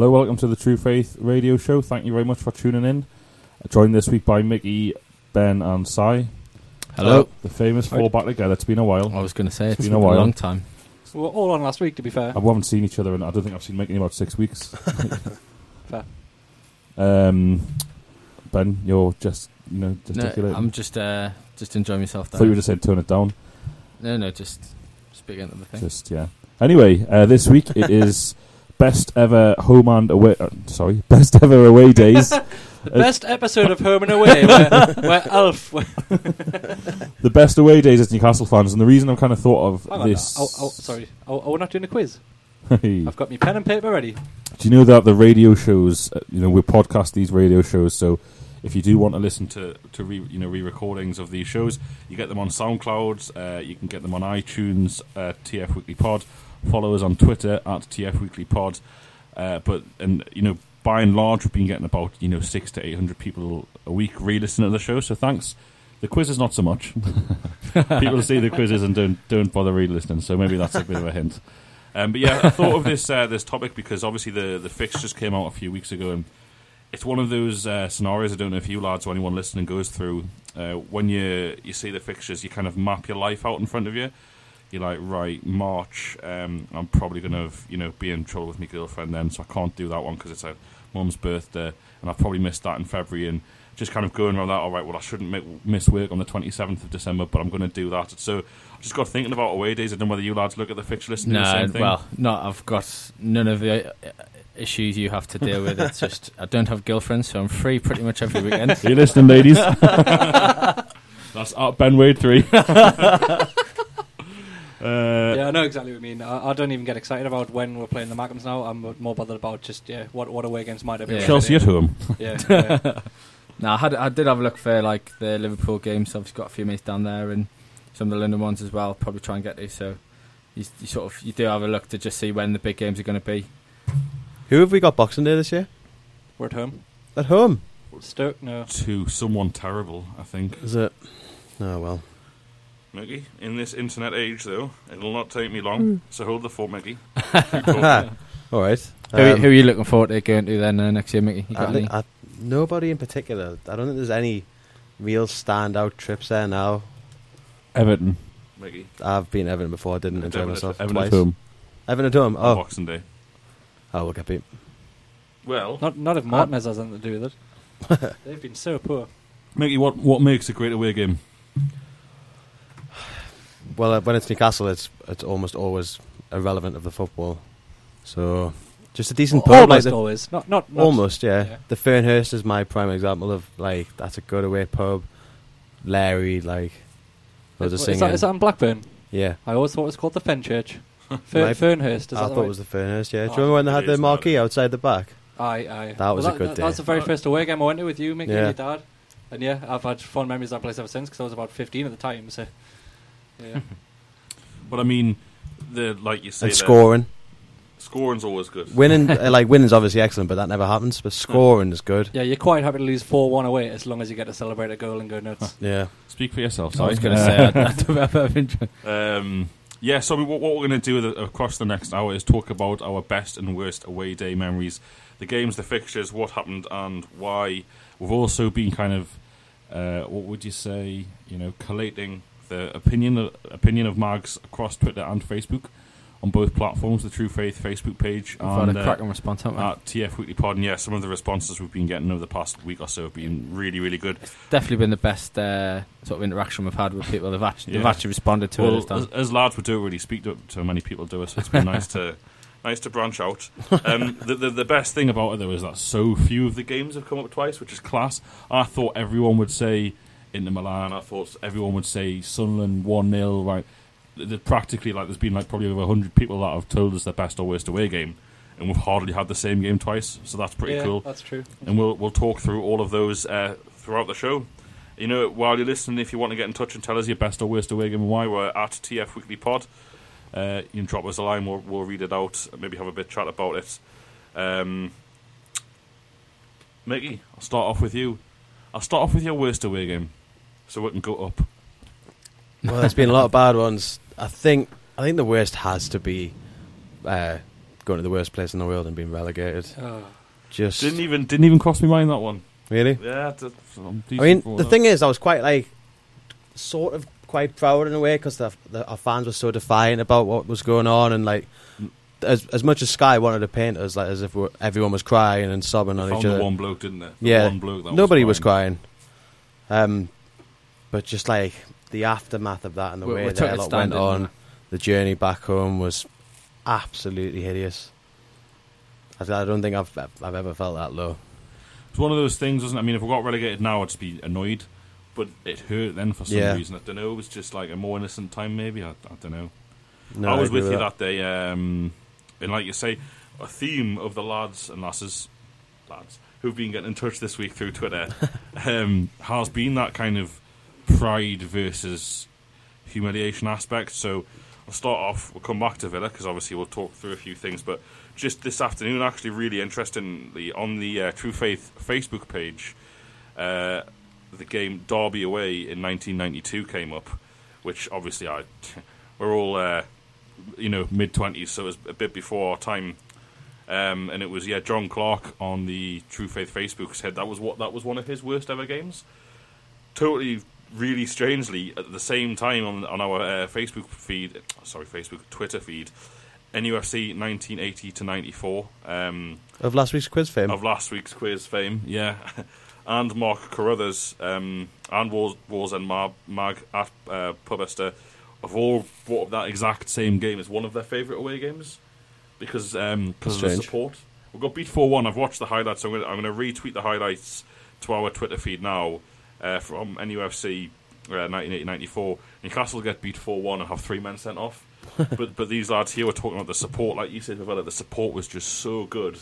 Hello, welcome to the True Faith Radio Show. Thank you very much for tuning in. Uh, Joined this week by Mickey, Ben, and Cy. Hello. The famous four back together. It's been a while. I was going to say it's been been a a while. long time. We were all on last week, to be fair. I haven't seen each other, and I don't think I've seen Mickey in about six weeks. Fair. um, Ben, you're just you know No, gesticulating. I'm just uh, just enjoying myself. I thought you were just saying turn it down. No, no, just speaking of the thing. Just yeah. Anyway, uh, this week it is best ever home and away. Uh, sorry, best ever away days. The best episode of Home and Away, where, where Alf. Where, the best away days as Newcastle fans, and the reason I've kind of thought of hang on, this. oh, oh, sorry. Oh, oh, we're not doing a quiz. I've got my pen and paper ready. Do you know that the radio shows, uh, you know, we podcast these radio shows, so if you do want to listen to to re, you know re-recordings of these shows, you get them on SoundCloud, uh, you can get them on iTunes, uh, TF Weekly Pod. Follow us on Twitter at TF Weekly Pod. Uh, but and you know, by and large, we've been getting about you know six to eight hundred people a week re-listening to the show. So thanks. The quiz is not so much. people see the quizzes and don't don't bother re-listening. So maybe that's a bit of a hint. Um, but yeah, I thought of this uh, this topic because obviously the the fixtures came out a few weeks ago, and it's one of those uh, scenarios. I don't know if you lads or anyone listening goes through uh, when you you see the fixtures, you kind of map your life out in front of you. You're like, right, March. Um, I'm probably going to you know be in trouble with my girlfriend then, so I can't do that one because it's a mum's birthday, and I've probably missed that in February and. Just kind of going around that. All right, well, I shouldn't make, miss work on the 27th of December, but I'm going to do that. So I just got thinking about away days. I don't know whether you lads look at the fixture list and do the No, same thing. well, no, I've got none of the uh, issues you have to deal with. It's just I don't have girlfriends, so I'm free pretty much every weekend. Are you listening, ladies? That's at Ben Wade 3. uh, yeah, I know exactly what you mean. I, I don't even get excited about when we're playing the Mackems now. I'm more bothered about just yeah, what what away games might I be? Yeah. Chelsea at home. Yeah, yeah. no, I had I did have a look for like the Liverpool games. So I've got a few mates down there and some of the London ones as well. Probably try and get to. So you, you sort of you do have a look to just see when the big games are going to be. Who have we got Boxing Day this year? we're at home. At home, Stoke, no. To someone terrible, I think. is it? Oh well. Mickey, in this internet age, though, it'll not take me long. Hmm. So hold the fort, Mickey. All right. Who, who Um, are you looking forward to going to then uh, next year, Mickey? You I got think any? I, nobody in particular. I don't think there's any real standout trips there now. Everton. Mickey. I've been to Everton before. I didn't enjoy Everton, myself at, Everton twice. at home. Everton at home. On Oh, Boxing Day. oh, we'll get beat. Well, Not not if Martinez has anything to do with it. They've been so poor. Mickey, what, what makes a great away game? Well, uh, when it's Newcastle, it's it's almost always irrelevant of the football. So, just a decent pub, like Almost the, always. Not not, not almost, yeah. yeah. The Fernhurst is my prime example of like that's a good away pub. Larry, like, loads of Is singing. that, is that in Blackburn? yeah, I always thought it was called the Fenchurch. Might- Fer- Fernhurst. Is I that thought the it was the Fernhurst. Yeah, Oh, do you remember when they had the marquee outside the back? Aye, aye. That was Well, a good That was the very first away game I went to with you, Mickey, Yeah. and your dad. And yeah, I've had fond memories of that place ever since because I was about 15 at the time. So, yeah. But I mean, the like you say, and the- scoring. Scoring's always good. Winning, uh, like winning's obviously excellent, but that never happens. But scoring is good. Yeah, you're quite happy to lose 4 1 away as long as you get to celebrate a goal and go nuts. Yeah, Speak for yourself. I Sorry. was going to say, I, I don't know if I've Um, yeah, so I mean, what, what we're going to do with- across the next hour is talk about our best and worst away day memories, the games, the fixtures, what happened, and why. We've also been kind of, uh, what would you say, you know, collating the opinion opinion of mags across Twitter and Facebook on both platforms, the True Faith Facebook page had and a uh, cracking response, haven't I? at TF Weekly Pod. And yeah, some of the responses we've been getting over the past week or so have been really, really good. Definitely been the best uh, sort of interaction we've had with people. They've actually, they've actually responded to it well, time. as, as lads, we don't really speak to, to many people do it, so it's been nice to nice to branch out. Um, the, the the best thing about it though is that so few of the games have come up twice, which is class. I thought everyone would say Inter Milan. I thought everyone would say Sunderland one 0 Right, Th- th- practically like there's been like probably over hundred people that have told us their best or worst away game. And we've hardly had the same game twice, so that's pretty yeah, cool That's true. and we'll we'll talk through all of those uh, throughout the show. You know, while you're listening, if you want to get in touch and tell us your best or worst away game and why, we're at TF Weekly Pod. Uh, you can drop us a line. We'll, we'll read it out. Maybe have a bit chat about it. Um, Mickey, I'll start off with you. I'll start off with your worst away game, so we can go up. well, there's been a lot of bad ones. I think I think the worst has to be uh, going to the worst place in the world and being relegated. Oh. Just Didn't even didn't even cross me mind that one. really. Yeah, I'm mean, the that. thing is, I was quite like, sort of quite proud in a way because the, the, our fans were so defiant about what was going on, and like, as as much as Sky wanted to paint us like as if we're, everyone was crying and sobbing They on found each the other. one bloke, didn't they? The yeah, one bloke that nobody was was crying. Um, but just like the aftermath of that and the We- way we that a it lot went on, didn't the journey back home was absolutely hideous. I, I don't think I've I've ever felt that low. It's one of those things, isn't it? I mean, if we got relegated now, I'd just be annoyed, but it hurt then for some Yeah. reason. I don't know. It was just like a more innocent time, maybe. I, I don't know. No, I was agree with you that. that day, um, and like you say, a theme of the lads and lasses, lads who've been getting in touch this week through Twitter, um, has been that kind of pride versus humiliation aspect. So I'll start off. We'll come back to Villa because obviously we'll talk through a few things, but just this afternoon, actually, really interestingly, on the uh, True Faith Facebook page, uh, the game Derby away in 1992 came up, which obviously I we're all uh, you know mid 20s, so it was a bit before our time. Um, and it was yeah, John Clark on the True Faith Facebook said that was what that was one of his worst ever games. Totally, really strangely, at the same time on on our uh, Facebook feed, sorry, Facebook Twitter feed, NUFC 1980 to 94. Um, of last week's quiz fame. of last week's quiz fame, yeah. and Mark Carruthers um, and Wars, Wars and Mag, Mag at uh, Pubester have all brought up that exact same game as one of their favourite away games because um, of the support. We got beat 4 1. I've watched the highlights, so I'm going to retweet the highlights to our Twitter feed now uh, from NUFC uh, 1980 94. Newcastle get beat 4 1 and have three men sent off. but but these lads here were talking about the support, like you said, Vivella, the support was just so good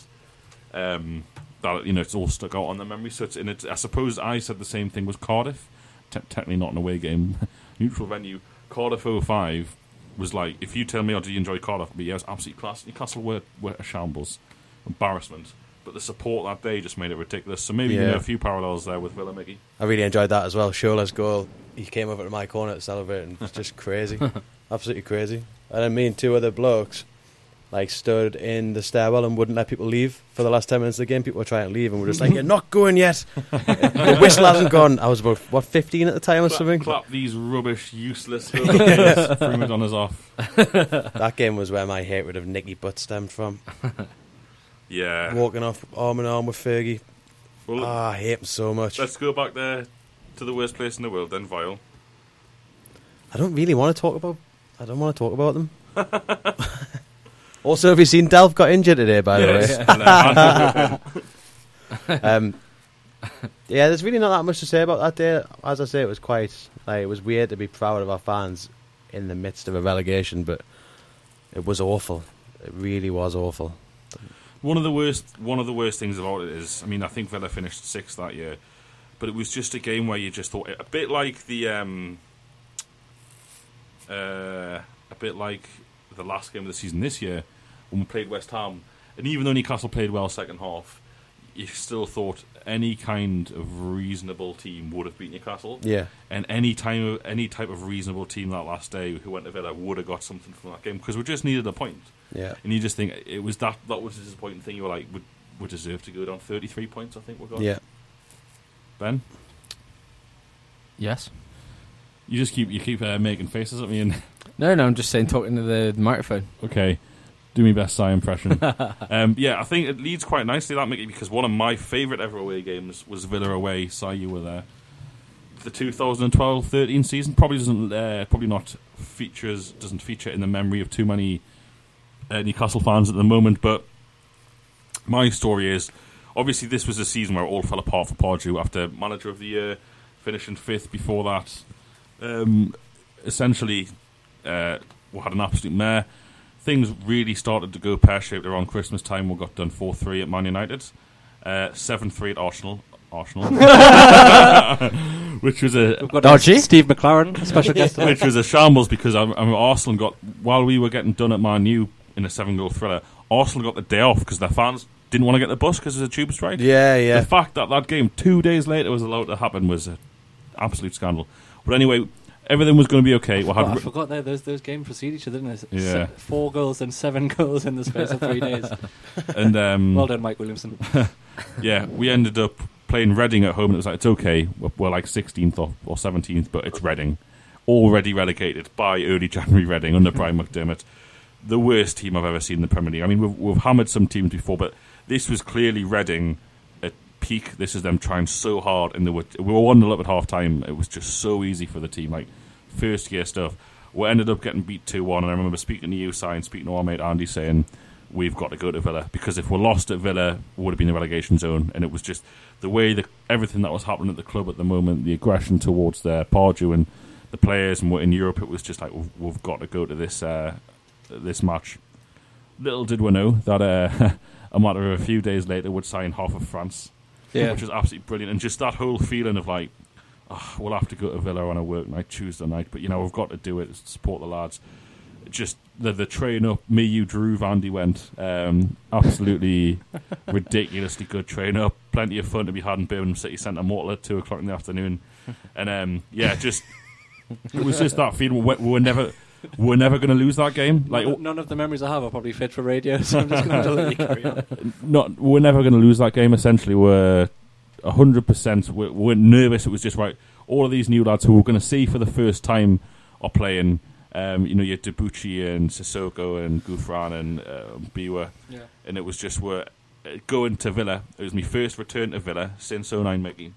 um, that you know it's all stuck out on the memory. So it's in it. I suppose I said the same thing with Cardiff. Te- technically not an away game, neutral venue. Cardiff 05 was like, if you tell me, oh, did you enjoy Cardiff? But yeah, it was absolutely class. Newcastle were, were a shambles, embarrassment. But the support that day just made it ridiculous. So maybe you know a few parallels there with Villa Mickey. I really enjoyed that as well. Shola's goal. He came over to my corner to celebrate, and it was just crazy, absolutely crazy. And then me and two other blokes like stood in the stairwell and wouldn't let people leave for the last ten minutes of the game. People were trying to leave, and we're just like, "You're not going yet." the whistle hasn't gone. I was about what fifteen at the time or Clap, something. clap these rubbish, useless players. Threw Madonna's off. That game was where my hatred of Nicky Butt stemmed from. Yeah. Walking off arm in arm with Fergie. Well, Ah, I hate him so much. let's go back there to the worst place in the world, then Vile. I don't really want to talk about. I don't want to talk about them. also, have you seen Delph got injured today? By the way, um, yeah, there's really not that much to say about that day. As I say, it was quite like it was weird to be proud of our fans in the midst of a relegation, but it was awful. It really was awful. One of the worst, one of the worst things about it is, I mean, I think Villa finished sixth that year, but it was just a game where you just thought a bit like the, um, uh, a bit like the last game of the season this year when we played West Ham, and even though Newcastle played well second half, you still thought any kind of reasonable team would have beat Newcastle. Yeah. And any time, any type of reasonable team that last day who went to Villa would have got something from that game because we just needed a point. Yeah. And you just think it was that that was the disappointing thing. You were like, we, we deserve to go down thirty three points. I think we got. Yeah. Ben, Yes. you just keep you keep uh, making faces at me and No, no, I'm just saying, talking to the, the microphone. okay, do me best Cy impression. um, yeah, I think it leads quite nicely that Mickey because one of my favourite ever away games was Villa away. Cy, you were there. The 2012-13 season probably doesn't uh, probably not features doesn't feature in the memory of too many uh, Newcastle fans at the moment, but my story is obviously this was a season where it all fell apart for Pardew after manager of the year, finishing fifth before that. Um, essentially, uh, we had an absolute mare. Things really started to go pear shaped around Christmas time. We got done 4 3 at Man United, 7 3 at Arsenal. Arsenal, which was a We've got Dodgy. uh, Steve McClaren, a special guest. tonight. which was a shambles because I, I mean, Arsenal got while we were getting done at Man U in a seven goal thriller. Arsenal got the day off because their fans didn't want to get the bus because there's a tube strike. Yeah, yeah. The fact that that game two days later was allowed to happen was an absolute scandal. But anyway, everything was going to be okay. We Oh, I forgot that those those games precede each other, didn't they? Yeah. Se- four goals and seven goals in the space of three days. and um, Well done, Mike Williamson. yeah, we ended up playing Reading at home, and it was like it's okay. We're, we're like 16th or, or 17th, but it's Reading, already relegated by early January. Reading under Brian McDermott, the worst team I've ever seen in the Premier League. I mean, we've, we've hammered some teams before, but this was clearly Reading at peak. This is them trying so hard, and they were we were one 0 up at half time. It was just so easy for the team, like first year stuff. We ended up getting beat two one, and I remember speaking to you, Si, and speaking to our mate Andy, saying we've got to go to Villa because if we're lost at Villa, we would have been in the relegation zone. And it was just the way that everything that was happening at the club at the moment, the aggression towards their Pardew and the players and what in Europe, it was just like we've, we've got to go to this uh, this match. Little did we know that uh, a matter of a few days later would sign half of France, Yeah. which was absolutely brilliant. And just that whole feeling of like, oh, we'll have to go to Villa on a work night Tuesday night, but you know we've got to do it, to support the lads. Just the the train up, me, you, Drew, Andy went. Um, absolutely ridiculously good train up. Plenty of fun to be had in Birmingham City Centre Mortal at two o'clock in the afternoon, and um, yeah, just it was just that feeling. We, we were never. We We're never going to lose that game. Like none, none of the memories I have are probably fit for radio, so I'm just going to let you carry on. not we're never going to lose that game. Essentially, we're hundred percent. We're, we're nervous. It was just right. All of these new lads who we're going to see for the first time are playing. Um, you know, you had Debuchy and Sissoko and Gouffran and uh, Mbiwa, Yeah. and it was just we're uh, going to Villa. It was my first return to Villa since 09 Mickey,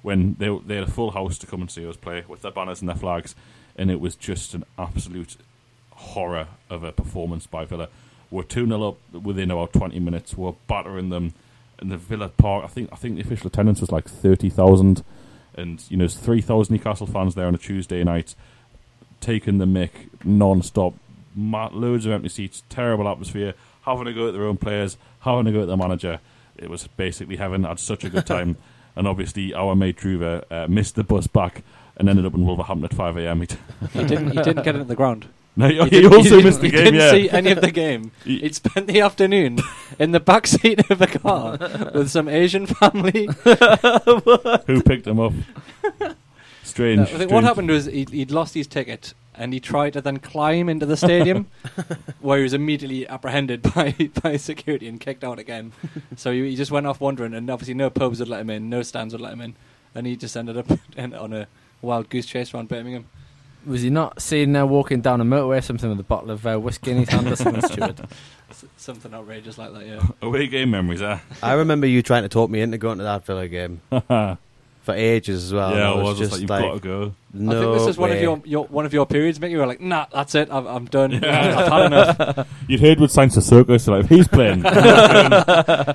when they they had a full house to come and see us play with their banners and their flags, and it was just an absolute horror of a performance by Villa. We're two 0 up within about 20 minutes. We're battering them, and the Villa Park. I think I think the official attendance was like 30,000, and you know, there's 3,000 Newcastle fans there on a Tuesday night, taking the mick non-stop. Loads of empty seats, terrible atmosphere, having to go at their own players, having to go at the manager. It was basically heaven. I had such a good time. and obviously, our mate Druva uh, missed the bus back and ended up in Wolverhampton at 5 a.m. He t- He didn't. He didn't get it at the ground. No, he, didn't- also didn't- missed the he game, didn't yeah. see any of the game. He- He'd spent the afternoon in the back seat of a car with some Asian family. Who picked him up? Strange. I think what happened was he'd, he'd lost his ticket and he tried to then climb into the stadium, where he was immediately apprehended by by security and kicked out again. so he, he just went off wandering, and obviously no pubs would let him in, no stands would let him in, and he just ended up on a wild goose chase around Birmingham. Was he not seen uh, walking down a motorway or something with a bottle of uh, whiskey in his hand or something, Stuart? S- something outrageous like that. Yeah. Away game memories, eh? I remember you trying to talk me into going to that Villa game yeah, for ages as well. I and was just like, you've got to go. no I think this is one of way. your, your one of your periods. Mick, you were like, nah, that's it. I'm, I'm done. I've had enough. You'd heard with Saints Sissoko, so like, he's playing.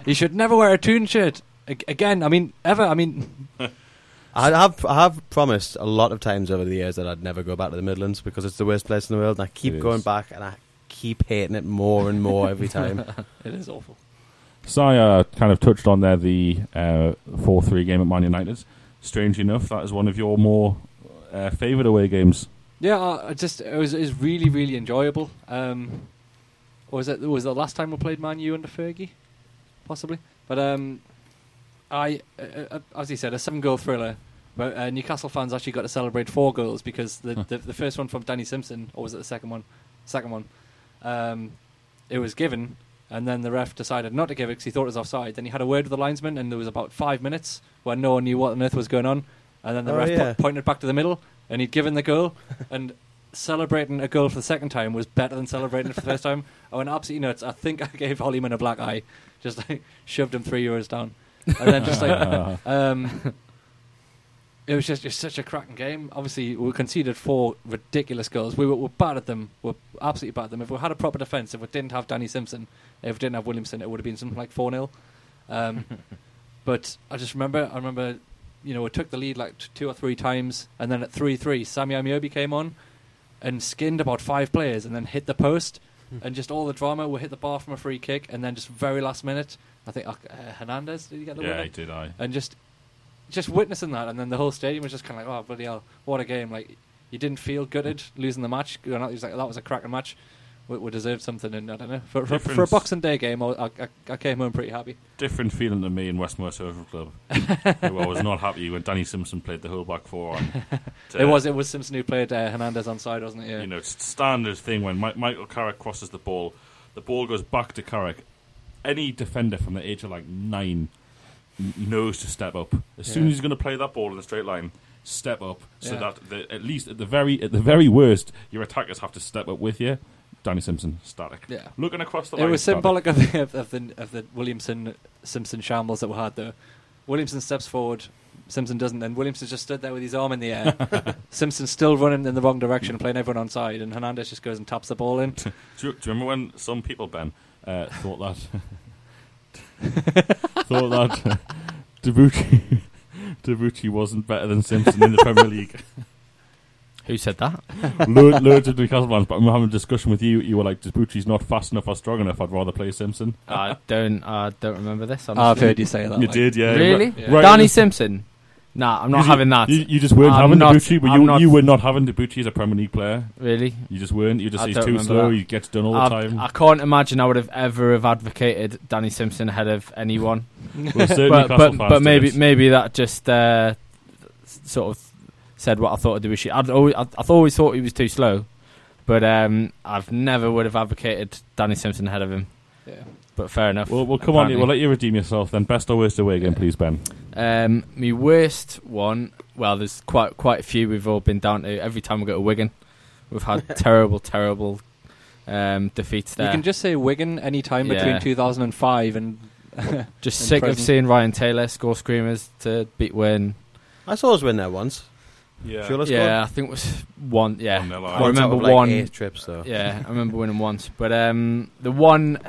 You should never wear a Toon shirt Ag- again. I mean, ever. I mean, I have I have promised a lot of times over the years that I'd never go back to the Midlands because it's the worst place in the world, and I keep It going is. back, and I keep hating it more and more every time. it is awful. Saya kind of touched on there the uh, 4 3 game at Man United. Strange enough, that is one of your more uh, favourite away games. Yeah, I I just it was it was really really enjoyable. Um, was it was the last time we played Man U under Fergie, possibly? But um, I uh, uh, as he said, a seven goal thriller. But uh, Newcastle fans actually got to celebrate four goals because the, the the first one from Danny Simpson, or was it the second one? Second one. Um, it was given, and then the ref decided not to give it because he thought it was offside. Then he had a word with the linesman, and there was about five minutes where no one knew what on earth was going on. And then the Oh, ref po- pointed back to the middle, and he'd given the goal. and celebrating a goal for the second time was better than celebrating it for the first time. I went absolutely nuts. I think I gave Hollyman a black eye, just like shoved him three euros down, and then just like um, it was just, just such a cracking game. Obviously, we conceded four ridiculous goals. We were, were bad at them. We are absolutely bad at them. If we had a proper defence, if we didn't have Danny Simpson, if we didn't have Williamson, it would have been something like four 0 um, But I just remember, I remember, you know, we took the lead like t- two or three times, and then at three three, Sammy Ameobi came on and skinned about five players, and then hit the post, and just all the drama. We hit the bar from a free kick, and then just very last minute, I think uh, Hernandez did he get the yeah, winner? he did. I. and just just witnessing that, and then the whole stadium was just kind of like, oh bloody hell, what a game! Like you didn't feel gutted losing the match. It was like that was a cracking match. We, we deserved something, and I don't know for, for, for a Boxing Day game. I, I, I came home pretty happy. Different feeling to me in Westmore Social Club. I was not happy when Danny Simpson played the whole back four on. it was it was Simpson who played uh, Hernandez on side, wasn't it? Yeah. you know, standard thing when Mi- Michael Carrick crosses the ball, the ball goes back to Carrick. Any defender from the age of like nine knows to step up as soon as he's going to play that ball in a straight line. Step up so Yeah. that the, at least at the very at the very worst, your attackers have to step up with you. Danny Simpson static. Yeah. looking across the It line. was static. symbolic of the, of, of the of the Williamson Simpson shambles that we had though. Williamson steps forward, Simpson doesn't, Then Williamson just stood there with his arm in the air. Simpson's still running in the wrong direction, playing everyone on side, and Hernandez just goes and taps the ball in. Do you, do you remember when some people, Ben, uh, thought that thought that uh, Debuchy Debuchy wasn't better than Simpson in the Premier League? Who said that? Lo- loads of Newcastle fans, but I'm having a discussion with you. You were like, Debuchy's not fast enough or strong enough. I'd rather play Simpson. I don't. I don't remember this. I've heard you say that. you like- did, yeah. Really? Yeah. Right, Danny you- Simpson. Nah, I'm not you- having that. You, you just weren't I'm having not- Debuchy, but I'm you not- you were not having Debuchy as a Premier League player. really? You just weren't. You just I he's don't too remember slow. that. He gets done all the I've- time. I can't imagine I would have ever have advocated Danny Simpson ahead of anyone. well, certain but Newcastle but, fans but maybe did. maybe that just uh, s- sort of said what I thought of Debuchy. I'd always, I, I always thought he was too slow, but um, I've never would have advocated Danny Simpson ahead of him. Yeah. But fair enough. Well, well, come on. We'll let you redeem yourself then. Best or worst away again, Yeah. please, Ben. Um, my worst one. Well, there's quite quite a few. We've all been down to every time we go to Wigan. We've had terrible, terrible um, defeats there. You can just say Wigan any time Yeah. between 2005 and just in sick of present. seeing Ryan Taylor score screamers to beat Win. I saw us win there once. Yeah. Sure, let's Yeah, I think it was one. Yeah, One nil, I aye. Once remember like, one. eight trips though. Yeah, I remember winning once. But um, the one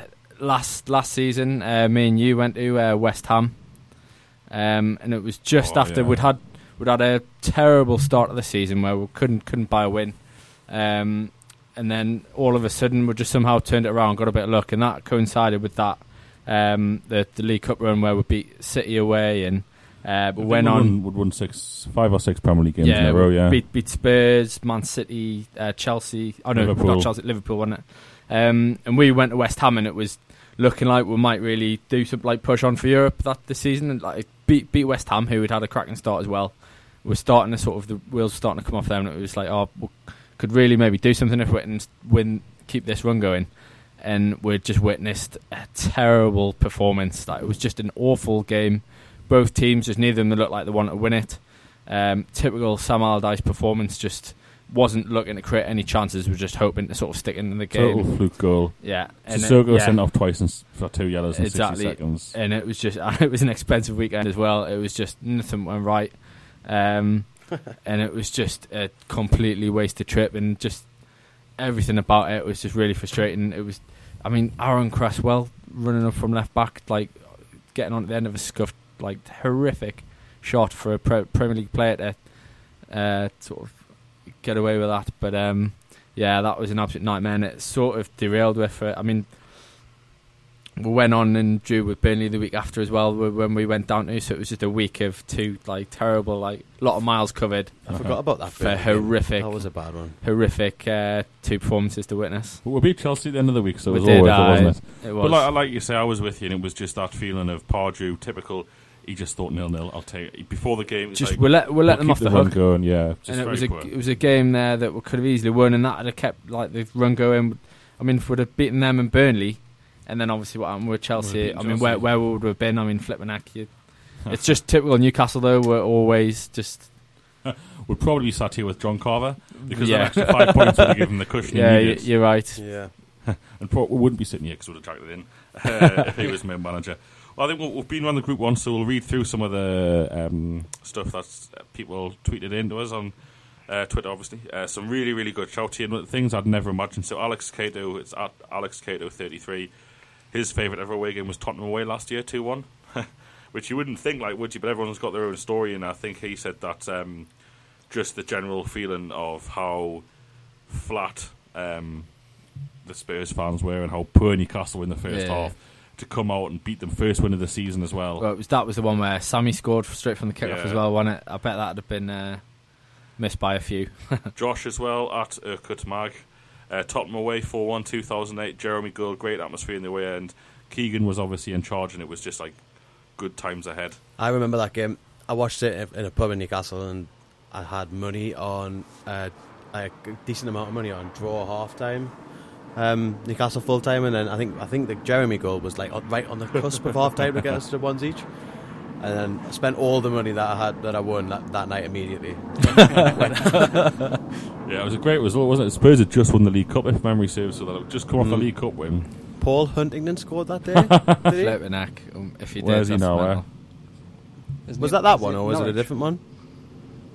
last last season, uh, me and you went to uh, West Ham, um, and it was just Oh, after yeah. we'd had we'd had a terrible start of the season where we couldn't couldn't buy a win, um, and then all of a sudden we just somehow turned it around, got a bit of luck, and that coincided with that um, the the League Cup run where we beat City away and. Uh, but went we on, Won, would won six, five or six Premier League games in a row. Yeah. beat beat Spurs, Man City, uh, Chelsea. Oh no, Liverpool. not Chelsea, Liverpool, wasn't it? Um, and we went to West Ham, and it was looking like we might really do some like push on for Europe that this season, and like beat beat West Ham, who had had a cracking start as well. We're starting to sort of the wheels starting to come off them, and it was like, oh, we could really maybe do something if we can win, keep this run going. And we just witnessed a terrible performance. Like it was just an awful game. Both teams, just neither of them looked like they wanted to win it. Um, typical Sam Allardyce performance, just wasn't looking to create any chances. Was just hoping to sort of stick in the game. Total fluke goal. Yeah, and it- Sissoko yeah. sent off twice in, for two yellows in Exactly. 60 seconds. and it was just it was an expensive weekend as well. It was just nothing went right, um, and it was just a completely wasted trip, and just everything about it was just really frustrating. It was, I mean, Aaron Cresswell running up from left back, like getting on at the end of a scuffed, like horrific shot for a pre- Premier League player to uh, sort of get away with that. But um, yeah, that was an absolute nightmare, and it sort of derailed with. Uh, I mean, we went on and drew with Burnley the week after as well when we went down to. So it was just a week of two like terrible, like a lot of miles covered, I forgot about that. For horrific- That was a bad one. horrific uh, two performances to witness. But we beat Chelsea at the end of the week, so it We was all did, worth it, wasn't it? It was. But like, like you say, I was with you, and it was just that feeling of Pardew, typical. He just thought nil nil. I'll take it. before the game. it was just like, we'll let we'll let we'll them off the, run hook. going. Yeah, just and it very was a poor. it was a game there that we could have easily won, and that would have kept like the run going. I mean, if we'd have beaten them and Burnley, and then obviously what happened with Chelsea. beaten I mean, where Chelsea. where would we have been? I mean, flipping heck, it's just typical Newcastle though. We're always just We'd probably be sat here with John Carver because Yeah. that extra five points would have given him the cushion yeah, he y- you're right. Yeah. and pro- we wouldn't be sitting here because we'd have dragged it in uh, if he was main manager. Well, I think we'll, we've been around the group once, so we'll read through some of the um, stuff that uh, people tweeted in to us on uh, Twitter, obviously. Uh, some really, really good shouty and things I'd never imagined. So Alex Cato, it's at Alex Cato 33. His favourite ever away game was Tottenham away last year, 2 1. Which you wouldn't think, like, would you? But everyone's got their own story, and I think he said that um, just the general feeling of how flat um, the Spurs fans were and how poor Newcastle were in the first Yeah. half to come out and beat them first win of the season as well. Well, it was that was the one where Sammy scored straight from the kickoff Yeah. as well, wasn't it? I bet that'd have been uh, missed by a few. Josh as well at Urkut Mag. Uh, Tottenham away 4 1 2008. Geremi Gould, great atmosphere in the away end. Keegan was obviously in charge, and it was just like good times ahead. I remember that game. I watched it in a pub in Newcastle, and I had money on uh, a decent amount of money on draw half time. Um, Newcastle full time, and then I think I think the Geremi goal was like right on the cusp of half time to get us to ones each. And then I spent all the money that I had that I won that, that night immediately. Yeah, it was a great result, wasn't it? Spurs had just won the League Cup, if memory serves, so they'd just come off a Mm. League Cup win. Paul Huntington scored that day. did he? Flipping heck. Um, if he did, Where's he that's now, eh? Was it- that that is one, or was it a different one?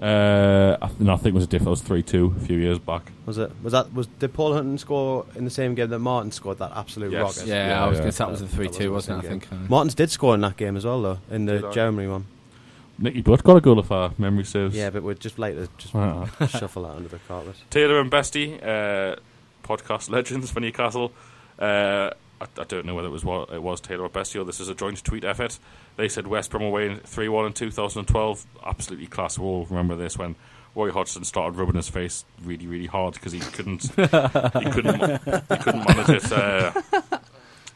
Uh, I, th- no, I think it was a different. It was 3 2 a few years back. Was it? Was that? Was did Paul Huntington score in the same game that Martin scored that absolute Yes. rocket? Yeah, Yeah, I was yeah. going to say that was a 3 2, was the wasn't it? I think. uh, Martins did score in that game as well, though, in the Did I? Geremi one. Nicky Butt got a goal if our memory serves. Yeah, but we'd just like to just shuffle that under the carpet. Taylor and Bestie, uh, podcast legends for Newcastle. Uh, I, I don't know whether it was what it was Taylor or Bestie or this is a joint tweet effort. They said West Brom away three one in 2012. Absolutely class. We all remember this when Roy Hodgson started rubbing his face really really hard because he couldn't he couldn't he couldn't manage it. Uh,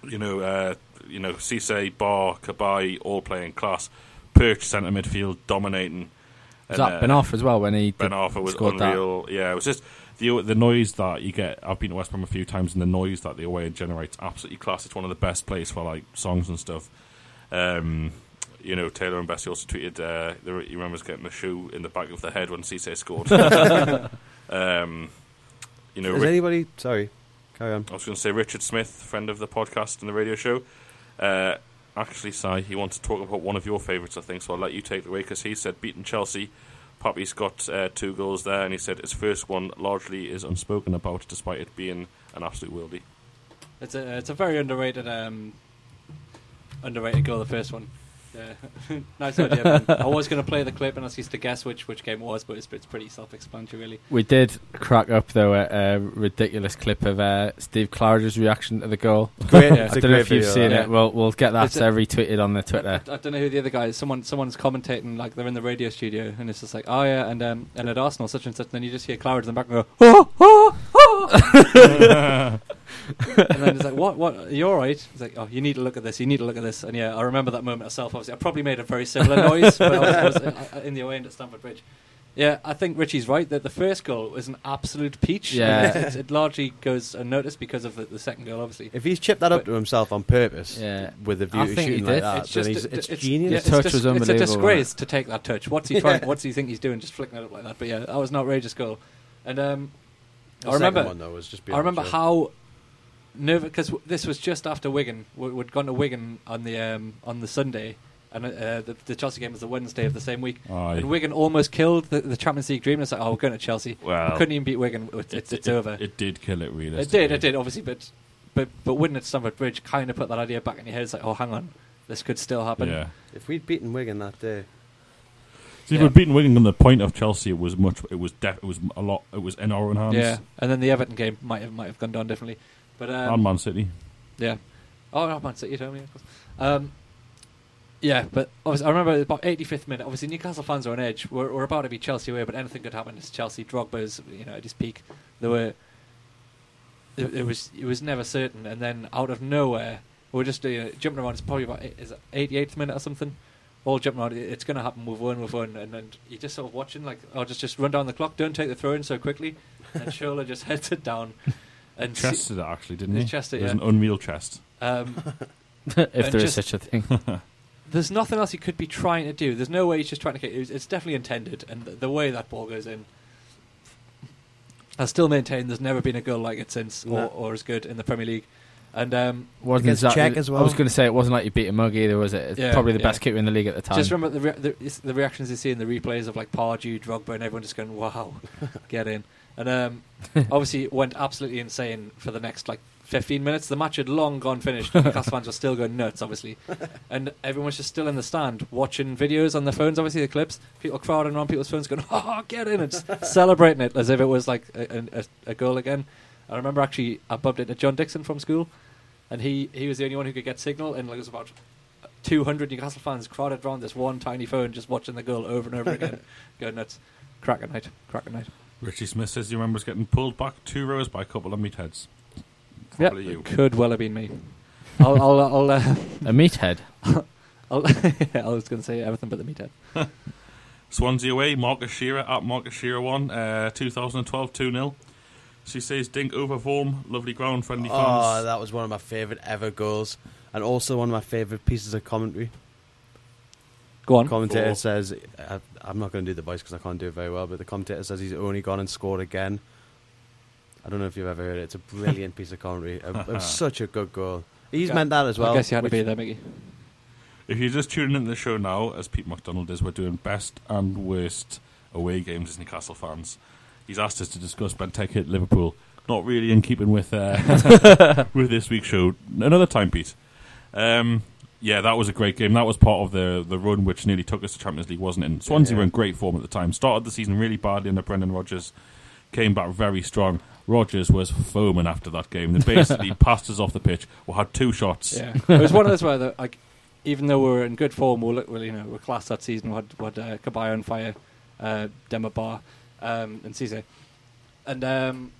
you know, uh, you know, Cisse, Ba, Cabaye, all playing class. Perch centre midfield dominating. Was And, that uh, Ben Off as well when he Ben did- Arfa was scored that? Yeah, it was just the the noise that you get. I've been to West Brom a few times, and the noise that the away end generates absolutely class. It's one of the best places for like songs and stuff. Um, you know, Taylor and Bessie also tweeted. Uh, the, he remembers getting the shoe in the back of the head when Cisse scored. um, you know, Is Rick- anybody? Sorry, carry on. I was going to say Richard Smith, friend of the podcast and the radio show. Uh, actually, Si, he wants to talk about one of your favourites, I think, so I'll let you take it away because he said beating Chelsea. Papiss got uh, two goals there, and he said his first one largely is unspoken about, despite it being an absolute worldie. It's a it's a very underrated um, underrated goal. The first one. Yeah. nice idea. Man. I was going to play the clip and ask you to guess which which game it was, but it's, it's pretty self-explanatory, really. We did crack up though at a ridiculous clip of uh, Steve Claridge's reaction to the goal. Great. Yeah. it's I a don't know if you've seen that. it. Well, we'll get that It's uh, retweeted on the Twitter. I don't know who the other guy is. Someone someone's commentating like they're in the radio studio, and it's just like, oh yeah, and um, and at Arsenal such and such. And then you just hear Claridge in the back go, oh, oh, oh. and then it's like, what, what? You're you all right? It's like, oh, you need to look at this. You need to look at this. And yeah, I remember that moment myself. Obviously, I probably made a very similar noise when I was, I was uh, in the away end at Stamford Bridge. Yeah, I think Richie's right that the first goal was an absolute peach. Yeah. And it's- it largely goes unnoticed because of the, the second goal, obviously. If he's chipped that up to himself on purpose, Yeah. with a view I to think he shooting like that, it's then just he's, a- it's, it's- genius. yeah, His touch it's was just- It's a disgrace to take that touch. What's he trying? Yeah. What's he think he's doing? Just flicking it up like that. But yeah, that was an outrageous goal. And um, The I remember. one, though, was just I remember how nervous because this was just after Wigan. We, we'd gone to Wigan on the um, on the Sunday, and uh, the, the Chelsea game was the Wednesday of the same week. Aye. And Wigan almost killed the, the Champions League dream. It's like, oh, we're going to Chelsea. Well, we couldn't even beat Wigan. It's, it's, it, it's it- over. It did kill it, really. It did, it did, obviously, but but but winning at Stamford Bridge kind of put that idea back in your head. It's like, oh, hang on, this could still happen. Yeah. If we'd beaten Wigan that day, See, if we'd beaten Wigan on the point of Chelsea, it was much. It was def- It was a lot. It was in our own hands. Yeah, and then the Everton game might have might have gone down differently, but um, and Man City. yeah, Oh, no, Man City, you told me. Of course. Um, yeah, but I remember about 85th minute. Obviously, Newcastle fans are on edge. We're, we're about to be Chelsea away, but anything could happen. It's Chelsea. Drogba's, you know, at his peak. There were. It, it was it was never certain, and then out of nowhere, we're just know, jumping around. It's probably about eight- is it 88th minute or something. All jumping around. It's going to happen. We've won. We've won. And then you're just sort of watching, like, oh, just just run down the clock. Don't take the throw in so quickly. And Shola just heads it down. And Chested it actually, didn't He he? chested it, It was yeah. an unreal chest. um, if And there is just- such a thing. there's nothing else he could be trying to do. There's no way he's just trying to kick. It's, it's definitely intended, and the, the way that ball goes in, I still maintain there's never been a goal like it since, or, No. or as good in the Premier League. And um, Wasn't Against exactly, Cech as I was going to say it wasn't like you beat a mug either, was it? It's Yeah, probably the yeah. best keeper in the league at the time. just remember the, re- the the reactions you see in the replays of like Pardew, Drogba, and everyone just going, "Wow, get in!" And um, obviously it went absolutely insane for the next like 15 minutes. The match had long gone finished. Newcastle fans were still going nuts, obviously, and everyone was just still in the stand watching videos on their phones. Obviously, the clips, people crowding around people's phones, going, "Oh, get in!" and celebrating it as if it was like a, a, a goal again. I remember actually I bumped into John Dixon from school, and he he was the only one who could get signal, and like, it was about 200 Newcastle fans crowded around this one tiny phone, just watching the goal over and over again. going nuts. Cracking night, cracking night. Richie Smith says he remembers getting pulled back two rows by a couple of meatheads. Yeah, Probably you. could well have been me. I'll, I'll, I'll, uh, a meathead. I'll I was going to say everything but the meathead. Swansea away, Marcus Shearer at Marcus Shearer 1, uh, 2012 2 0. She says Dink over Vorm, lovely ground, friendly fans. Oh, that was one of my favourite ever goals, and also one of my favourite pieces of commentary. Go on. commentator Four. says, I, I'm not going to do the voice because I can't do it very well, but the commentator says he's only gone and scored again. I don't know if you've ever heard it. It's a brilliant piece of commentary. It, it was such a good goal. He's Yeah, meant that as well. I guess you had to be there, Mickey. If you're just tuning into the show now, as Pete McDonald is, we're doing best and worst away games as Newcastle fans. He's asked us to discuss Benteke at Liverpool. Not really in keeping with uh, with this week's show. Another time, Pete. Um, yeah, that was a great game. That was part of the the run which nearly took us to Champions League, wasn't it? Swansea Yeah. were in great form at the time. Started the season really badly under Brendan Rodgers. Came back very strong. Rodgers was foaming after that game. They basically passed us off the pitch. We had two shots. Yeah, it was one of those where, the, like, even though we were in good form, we well, you know, we we're class that season. We had, we had uh, Cabaye on fire, uh, Demba Ba, um, and Cisse, and um,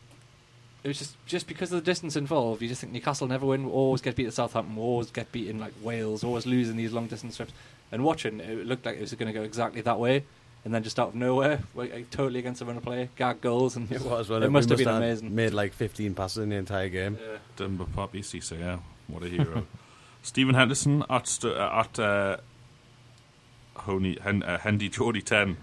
it was just just because of the distance involved. You just think Newcastle never win. We always get beat at Southampton. We always get beat in like Wales. Always losing these long distance trips. And watching, it looked like it was going to go exactly that way. And then just out of nowhere, we totally against the run of play, gag goals, and It was. Well, It we must have been had amazing. Made like 15 passes in the entire game. Yeah. Denver Papi Cisse, yeah, what a hero. Stephen Henderson at St- uh, at uh, Honey, Hen- uh, Hendy Geordie ten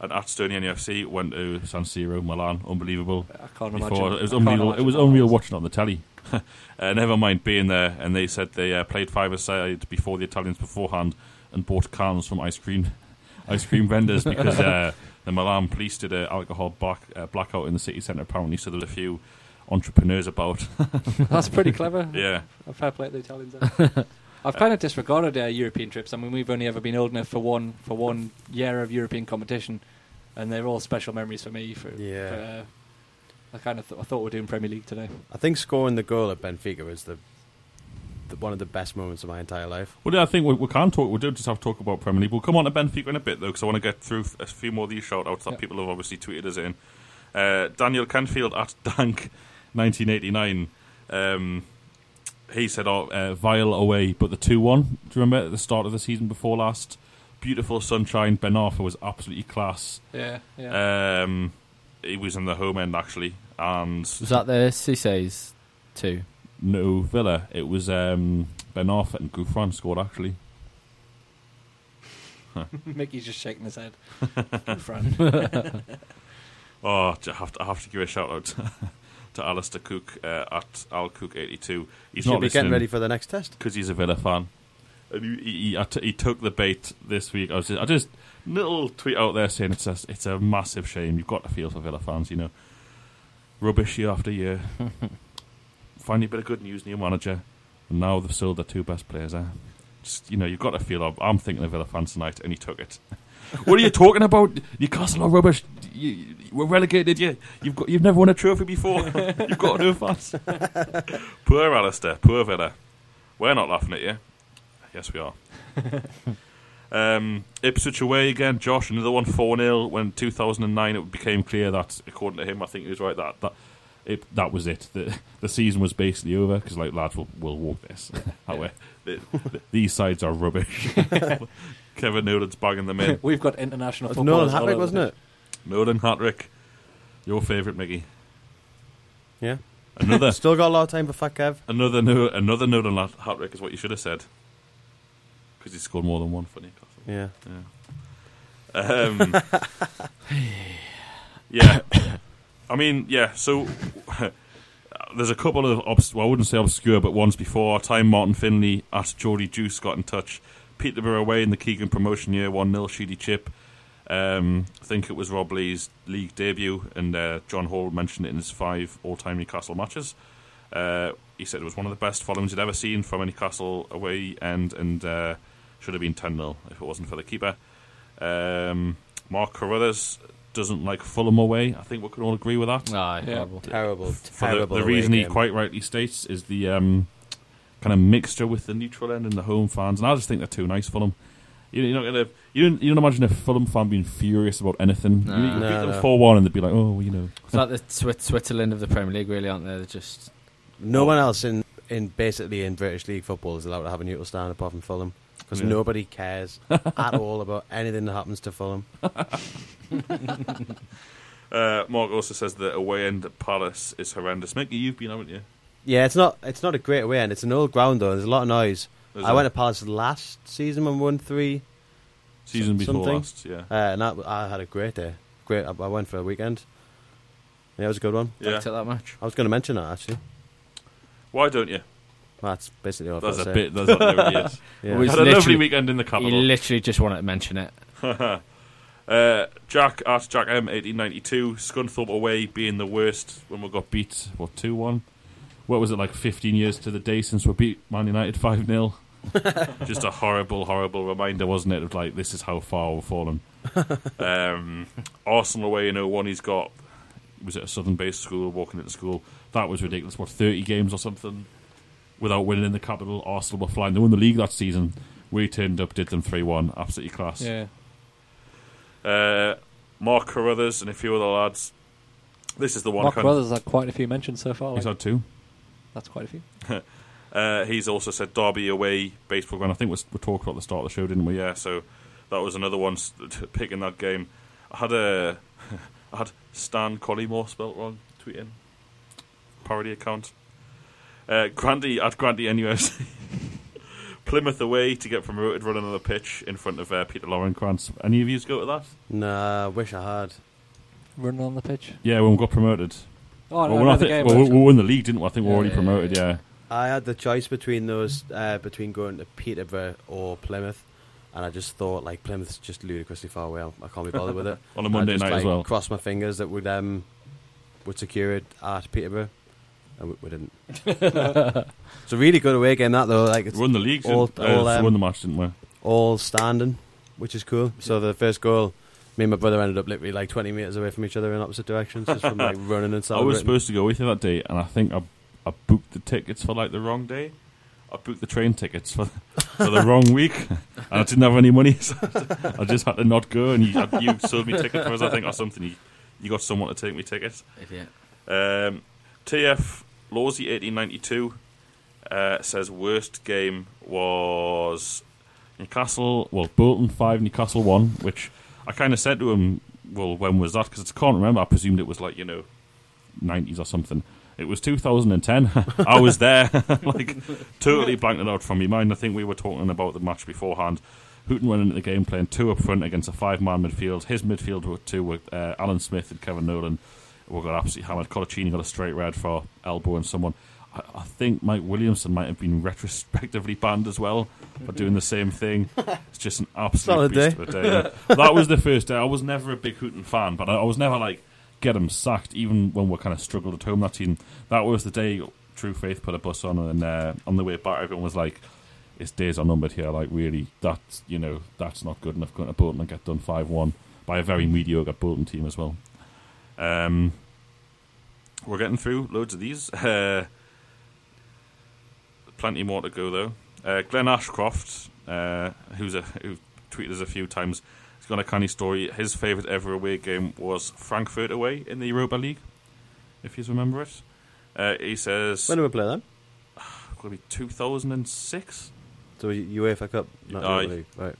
and at Stonian FC went to San Siro, Milan. Unbelievable. I can't Before imagine. it was I unreal. It was unreal watching on the telly. uh, never mind being there, and they said they uh, played five aside before the Italians beforehand and bought cans from ice cream ice cream vendors because uh, the Milan police did an alcohol black, uh, blackout in the city centre apparently. So there was a few entrepreneurs about. That's pretty clever. yeah. A fair play to the Italians. There. I've kind of disregarded uh, European trips. I mean, we've only ever been old enough for one for one year of European competition, and they're all special memories for me. For, Yeah. for, uh, I kind of th- I thought we were doing Premier League today. I think scoring the goal at Benfica was the, the one of the best moments of my entire life. Well, yeah, I think we, we can talk. We do just have to talk about Premier League. We'll come on to Benfica in a bit, though, because I want to get through a few more of these shout outs that Yeah. people have obviously tweeted us in. Uh, Daniel Canfield at Dank1989. Um, he said, oh, uh, Vile away, but the 2 1. Do you remember at the start of the season before last? Beautiful sunshine. Ben Arfa was absolutely class. Yeah, yeah. Um, he was in the home end, actually. And Was that the Cisse's too? no Villa. It was um, Ben Arfa and Gouffran scored, actually. Mickey's just shaking his head. Good friend. Oh, I have to, I have to give a shout out to Alistair Cook uh, at Al Cook eighty two. He's Should not be getting ready for the next test. because he's a Villa fan. And he, he, he, he took the bait this week. I was just, I just little tweet out there saying it's a, it's a massive shame. You've got to feel for Villa fans, you know. Rubbish year after year. Finally, a bit of good news, new manager, and now they've sold their two best players. Eh? Just you know, you've got to feel. I'm- I'm thinking of Villa fans tonight, and he took it. what are you talking about? Newcastle are rubbish. You, you, we're relegated. You, you've got, you've never won a trophy before. you've got no fans. poor Alistair. Poor Villa. We're not laughing at you. Yes, we are. um, Ipswich away again. Josh, another one 4 0. When 2009, it became clear that, according to him, I think he was right, that that, it, that was it. The, the season was basically over because, like, lads, we'll, we'll walk this. That way. The- the- these sides are rubbish. Kevin Nolan's bagging them in. We've got international It was football. Nolan Hattrick, wasn't it? Nolan Hatrick, your favourite, Mickey. Yeah. Another Still got a lot of time for Fat Kev. another no, another Nolan Hatrick is what you should have said. Because he scored more than one for Newcastle. Yeah. Um, yeah, I mean, yeah. So there's a couple of obs- well, I wouldn't say obscure, but ones before our time. Martin Finley at Geordie Juice got in touch. Peterborough away in the Keegan promotion year, one 0 Sheedy Chip. Um, I think it was Rob Lee's league debut, and uh, John Hall mentioned it in his five all-time Newcastle matches. Uh, he said it was one of the best followings he'd ever seen from a Newcastle away end, and uh, should have been 10 0 if it wasn't for the keeper. Um, Mark Carruthers doesn't like Fulham away. I think we can all agree with that. Aye, Yeah. horrible. Terrible, For the, terrible. the away reason he game. quite rightly states is the um, kind of mixture with the neutral end and the home fans, and I just think they're too nice for them. You, you're not gonna. You don't, you don't imagine a Fulham fan being furious about anything. No. you, you beat No, them no. four one, and they'd be like, "Oh, well, you know." It's like the Swi- Switzerland of the Premier League, really, aren't they? They're just No one else in, in basically in British League football is allowed to have a neutral stand apart from Fulham because Yeah. nobody cares at all about anything that happens to Fulham. Uh, Mark also says that away end at Palace is horrendous. Mickey, you've been, haven't you? Yeah, it's not it's not a great away end. It's an old ground though. There's a lot of noise. There's I a went to Palace last season when we won three, season before something. last, yeah. uh, and that, I had a great day. Great. I, I went for a weekend. Yeah, it was a good one. Yeah. liked that much. I was going to mention that actually. Why don't you? That's basically all I've That's got a to bit. That's what there really is. Yeah. We- Had a lovely literally- weekend in the You capital. literally just wanted to mention it. Uh, Jack at Jack M eighteen ninety two Scunthorpe away being the worst when we got beat what two one. What was it like fifteen years to the day since we beat Man United five 0 Just a horrible, horrible reminder, wasn't it? Of like this is how far we've fallen. um, Arsenal away in 01 He's got was it a southern based school walking into school. That was ridiculous. What thirty games or something without winning in the capital. Arsenal were flying. They won the league that season. We turned up, did them three one. Absolutely class. Yeah. Uh, Mark Carruthers and a few other lads. This is the one. Mark Carruthers had quite a few mentions so far. He's Like, had two. That's quite a few. Uh, he's also said Derby away baseball ground. I think we, we talked about the start of the show, didn't we? Yeah. So that was another one picking that game. I had a, I had Stan Collymore spelt wrong tweeting parody account. Uh, Grandy at Grandy NUS. Plymouth away to get promoted, running on the pitch in front of uh, Peter Lawrence. Any of you go to that? Nah, wish I had. Running on the pitch. Yeah, when we got promoted. Oh, well, no, we're the well, we, won the league, didn't we? I think we're already yeah, promoted. yeah. Yeah. I had the choice between those, uh, between going to Peterborough or Plymouth, and I just thought like Plymouth's just ludicrously far away. I can't be bothered with it. On a I Monday just, night as well. Cross my fingers that would um would secure it at Peterborough, and we, we didn't. it's a really good away game that though. Like it's We won the league. all- didn't- all, uh, um, won the match, didn't we? all standing, which is cool. So the first goal, me and my brother ended up literally like 20 meters away from each other in opposite directions, just from like running and stuff. I was supposed to go with you that day, and I think I, I booked the tickets for like the wrong day. I booked the train tickets for for the wrong week, and I didn't have any money, so I just had to not go. And you, you sold me tickets for us, I think, or something. You, you got someone to take me tickets. Idiot. Um, TF Lawsy eighteen ninety two uh, says worst game was Newcastle. Well, Bolton five, Newcastle one. Which I kind of said to him, "Well, when was that?" Because I can't remember. I presumed it was like you know, nineties or something. It was 2010. I was there, like totally blanked it out from my mind. I think we were talking about the match beforehand. Hughton went into the game playing two up front against a five-man midfield. His midfield were two were uh, Alan Smith and Kevin Nolan. We got absolutely hammered. Coloccini got a straight red for elbowing someone. I, I think Mike Williamson might have been retrospectively banned as well for doing the same thing. It's just an absolute Solid beast day. of a day. that was the first day. I was never a big Hughton fan, but I, I was never like get him sacked, even when we kind of struggled at home that team. That was the day True Faith put a bus on, and uh, on the way back, everyone was like, "His days are numbered here." Like, really, that's you know, that's not good enough going to Bolton and get done five one by a very mediocre Bolton team as well. Um, we're getting through loads of these. Uh, plenty more to go though. Uh, Glenn Ashcroft, uh, who's a who tweeted us a few times, he's got a canny story. His favourite ever away game was Frankfurt away in the Europa League, if you remember it. Uh, he says When did we play then? could be 2006. So UEFA Cup, not Aye. Europa League. Right.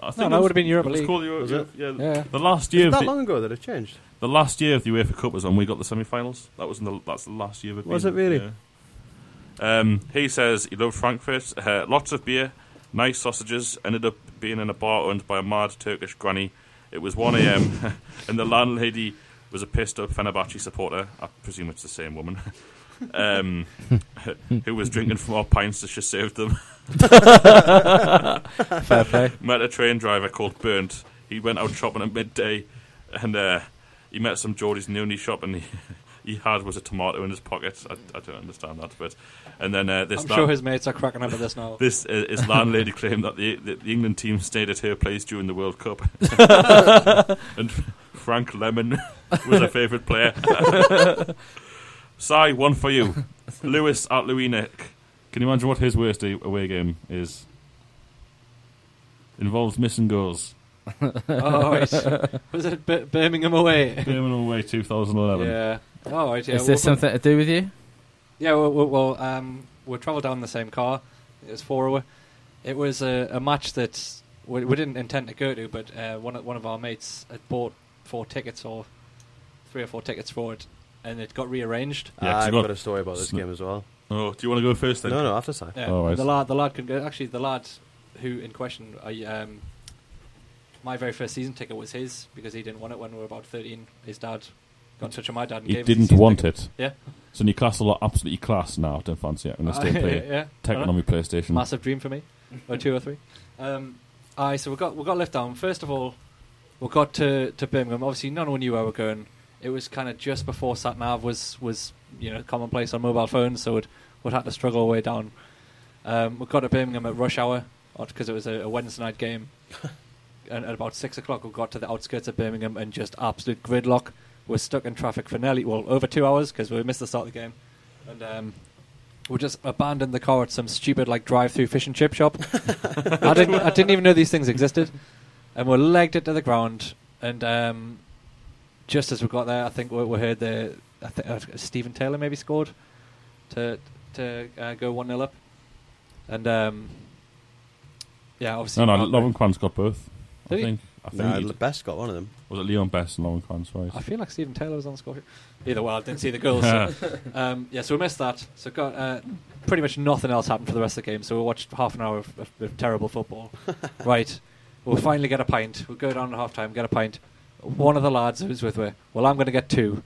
I think no, that was- would have been Europa it was League. called Euro- Was it? yeah, Yeah. The last year of that the, long ago that it changed. the last year of the UEFA Cup was when we got the semi-finals. That was in the that's the last year of it. Was being- it really? Yeah. Um, he says he loved Frankfurt. Uh, lots of beer, nice sausages. Ended up being in a bar owned by a mad Turkish granny. It was 1 a.m. and the landlady was a pissed up Fenerbahce supporter. I presume it's the same woman. um, who was drinking from our pints that she served them. Fair play. met a train driver called Burnt. He went out shopping at midday, and uh, he met some Geordie's in the shop, and he, he had was a tomato in his pocket. I, I don't understand that, but and then uh, this I'm sure his mates are cracking up at this now. this uh, his landlady claimed that the, the the England team stayed at her place during the World Cup, and Frank Lemon was a favourite player. Si, one for you, Lewis at Louinick. Can you imagine what his worst away game is? Involves missing goals. oh, right. Was it Bir- Birmingham away? Birmingham away 2011. yeah. Oh, right. Yeah. Is this Well, something to do with you? Yeah, well, well, well um, we travelled down in the same car. It was four hour. It was a, a match that we, we didn't intend to go to, but uh, one of one of our mates had bought four tickets or three or four tickets for it, and it got rearranged. Yeah, 'cause I've got, got- a story about this game as well. Oh, do you want to go first then? No, no, after side. Yeah, Oh, right. the lad, the lad could go. Actually, the lad who in question, I, um, my very first season ticket was his because he didn't want it when we were about thirteen. His dad got in touch with my dad and He didn't want it. Yeah. So Newcastle are absolutely class now. Don't fancy it. I'm going to stay Uh, play yeah, Tekken on my PlayStation. massive dream for me, or two or three. Um, aye, so we got we got left down. First of all, we got to, to Birmingham. Obviously, none one knew where we were going. It was kind of just before sat nav was was you know commonplace on mobile phones, so we'd, we'd had to struggle our way down. Um, we got to Birmingham at rush hour because it was a, a Wednesday night game. and at about six o'clock, we got to the outskirts of Birmingham and just absolute gridlock. We're stuck in traffic for nearly well over two hours because we missed the start of the game, and um, we just abandoned the car at some stupid like drive-through fish and chip shop. I didn't I didn't even know these things existed, and we legged it to the ground. And um, just as we got there, I think we, we heard the I think uh, Stephen Taylor maybe scored to to uh, go one 0 up, and um, yeah, obviously No, no, Mark- Lovenkrands got both. I Did he? think. I think No, the best got one of them. was it Leon Best and Lovenkrands, right? I feel like Stephen Taylor was on the score. sheet. Either way, I didn't see the goals. so, um, yeah, so we missed that. So got uh, pretty much nothing else happened for the rest of the game. So we watched half an hour of, of, of terrible football. right, we'll finally get a pint. We'll go down at half time, get a pint. One of the lads who's with me, well, I'm going to get two.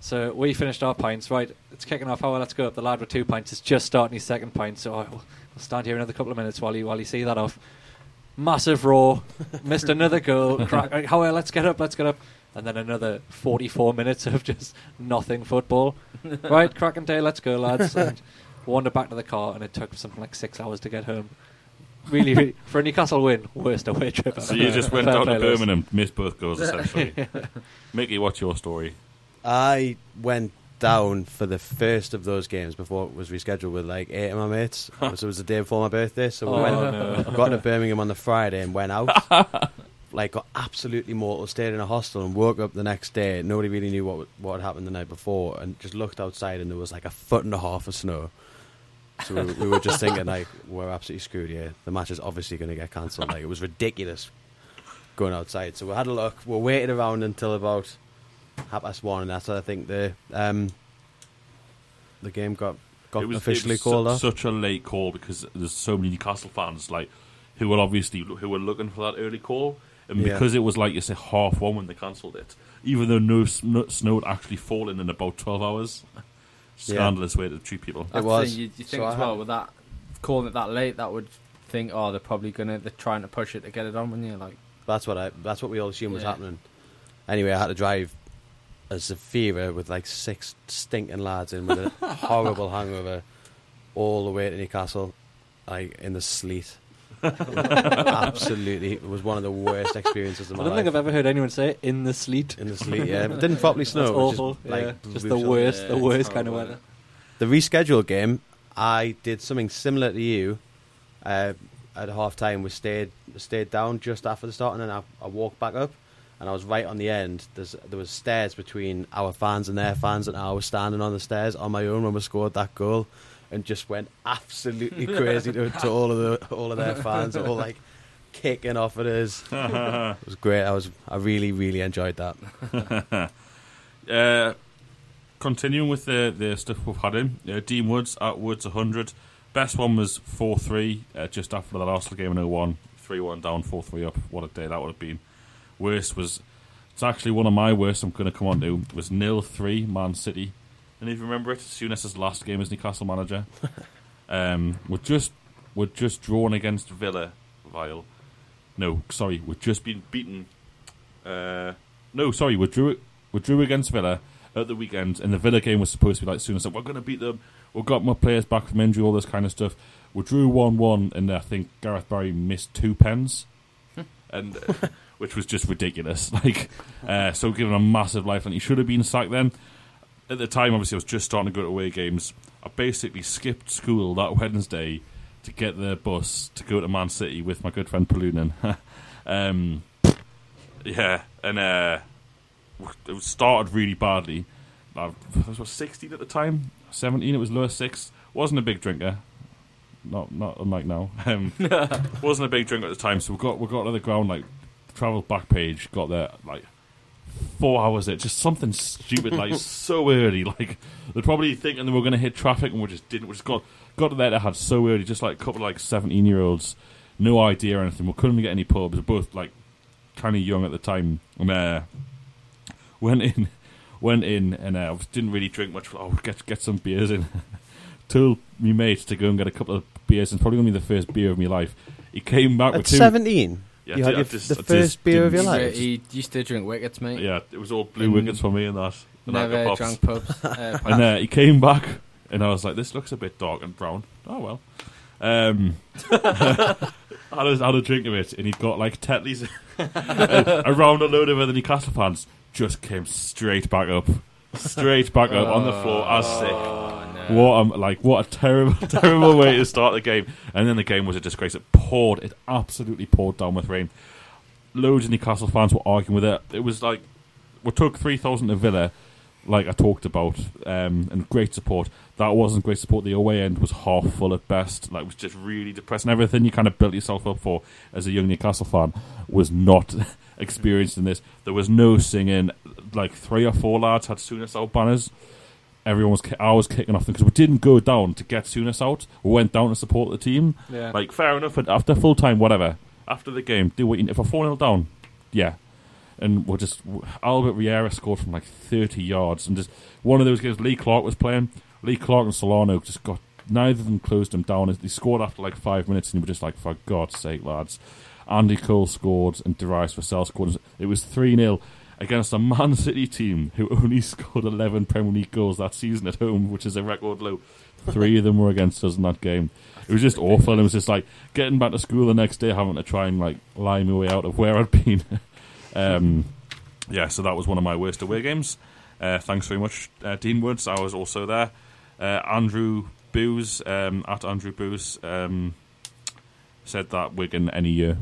so we finished our pints. Right, it's kicking off. Oh, well, let's go up. The lad with two pints is just starting his second pint. So I will we'll stand here another couple of minutes while you while you see that off. Massive roar, missed another goal. Crack, right, how well, let's get up, let's get up and then another 44 minutes of just nothing football. right, crack and tail, let's go, lads. And wandered back to the car, and it took something like six hours to get home. Really, really for a Newcastle win, worst away trip. So you just went Fair down to play, Lewis. Birmingham, missed both goals essentially. Mickey, what's your story? I went down for the first of those games before it was rescheduled with like eight of my mates. so it was the day before my birthday. So we Oh, went, no. got to Birmingham on the Friday and went out. like got absolutely mortal, stayed in a hostel and woke up the next day. Nobody really knew what what had happened the night before, and just looked outside and there was like a foot and a half of snow. So we, we were just thinking like we're absolutely screwed here. The match is obviously going to get cancelled. Like it was ridiculous going outside. So we had a look. We waited around until about half past one, and that's when I think the um the game got got it was officially it was called su- off. Such a late call because there's so many Newcastle fans like who were obviously who were looking for that early call, and Yeah. because it was like you say half one when they cancelled it, even though no sn- snow had actually fallen in about twelve hours. Yeah. Scandalous way to treat people. That's the was. You, you think I as well with that calling it that late, that would think, oh, they're probably gonna they're trying to push it to get it on, wouldn't you? Like, That's what I. That's what we all assumed was happening. Anyway, I had to drive a Zafira with like six stinking lads in with a horrible hangover all the way to Newcastle, like in the sleet. Absolutely, it was one of the worst experiences of my life. I don't life. think I've ever heard anyone say it, in the sleet. in the sleet, yeah, it didn't properly snow. That's it was awful. Just, like, yeah. just the worst, Yeah, the worst kind of weather. The rescheduled game, I did something similar to you. Uh, at half time, we stayed stayed down just after the start, and then I, I walked back up, and I was right on the end. There's, there was stairs between our fans and their fans, and I was standing on the stairs on my own when we scored that goal, and just went absolutely crazy to, to all of the all of their fans, all like kicking off at us. it was great. I was I really really enjoyed that. Uh, continuing with the, the stuff we've had in, uh, Dean Woods at Woods 100. Best one was 4 3, uh, just after the last game in 01. 3 1 down, 4 3 up. What a day that would have been. Worst was, it's actually one of my worst I'm going to come on to, was nil 3 Man City. And if you remember it, Souness's last game as Newcastle manager. um, we're just we're just drawn against Villa, Vile. No, sorry, we've just been beaten. Uh, no, sorry, we drew we drew against Villa at the weekend, and the Villa game was supposed to be like soon as we're going to beat them. We've got more players back from injury, all this kind of stuff. We drew one one, and I think Gareth Barry missed two pens, and uh, which was just ridiculous. Like, uh, so given a massive lifeline, he should have been sacked then. At the time, obviously, I was just starting to go to away games. I basically skipped school that Wednesday to get the bus to go to Man City with my good friend Palunin. um, yeah, and uh, it started really badly. I was what, 16 at the time, 17. It was lower six. wasn't a big drinker, not not unlike now. Um, wasn't a big drinker at the time, so we got we got to the ground like travelled back page, got there like four hours it just something stupid like so early like they're probably thinking they were going to hit traffic and we just didn't we just got got to there they had so early just like a couple of like 17 year olds no idea or anything we couldn't get any pubs we were both like kind of young at the time and uh, went in went in and uh, didn't really drink much oh get get some beers in. Told me mate to go and get a couple of beers and probably going to be the first beer of my life. He came back At with two 17, Yeah, you I had your, just- the I just first beer of your didn't- He, life. he used to drink wickets, mate. yeah it was all blue Mm. wickets for me and that and I got Never pops. drank pubs. Uh, And uh, he came back, and I was like, "This looks a bit dark and brown." Oh well. Um, I had a, had a drink of it, and he'd got like Tetleys around a load of other Newcastle fans. Just came straight back up, straight back up on the floor as sick. What a like what a terrible terrible way to start the game. And then the game was a disgrace. It poured, it absolutely poured down with rain. Loads of Newcastle fans were arguing with it. It was like we took three thousand to Villa, like I talked about, um, and great support. That wasn't great support. The away end was half full at best. Like it was just really depressing. Everything you kind of built yourself up for as a young Newcastle fan was not experienced in this. There was no singing. Like three or four lads had Souness out banners everyone was I was kicking off them because we didn't go down to get Souness out. We went down to support the team. Yeah. Like fair enough. After full time, whatever. After the game, do what you, if we're four 0 down, yeah. And we're just Albert Riera scored from like thirty yards, and just one of those games. Lee Clark was playing. Lee Clark and Solano just got neither of them closed him down. They scored after like five minutes, and you were just like, for God's sake, lads. Andy Cole scored, and Darius Vassell scored. It was three 0 against a Man City team who only scored 11 Premier League goals that season at home, which is a record low. Three of them were against us in that game. It was just awful. It was just like getting back to school the next day, having to try and like lie my way out of where I'd been. um, yeah, so that was one of my worst away games. Uh, thanks very much, uh, Dean Woods. I was also there. Uh, Andrew Booze um, at Andrew Booze um, said that Wigan any year.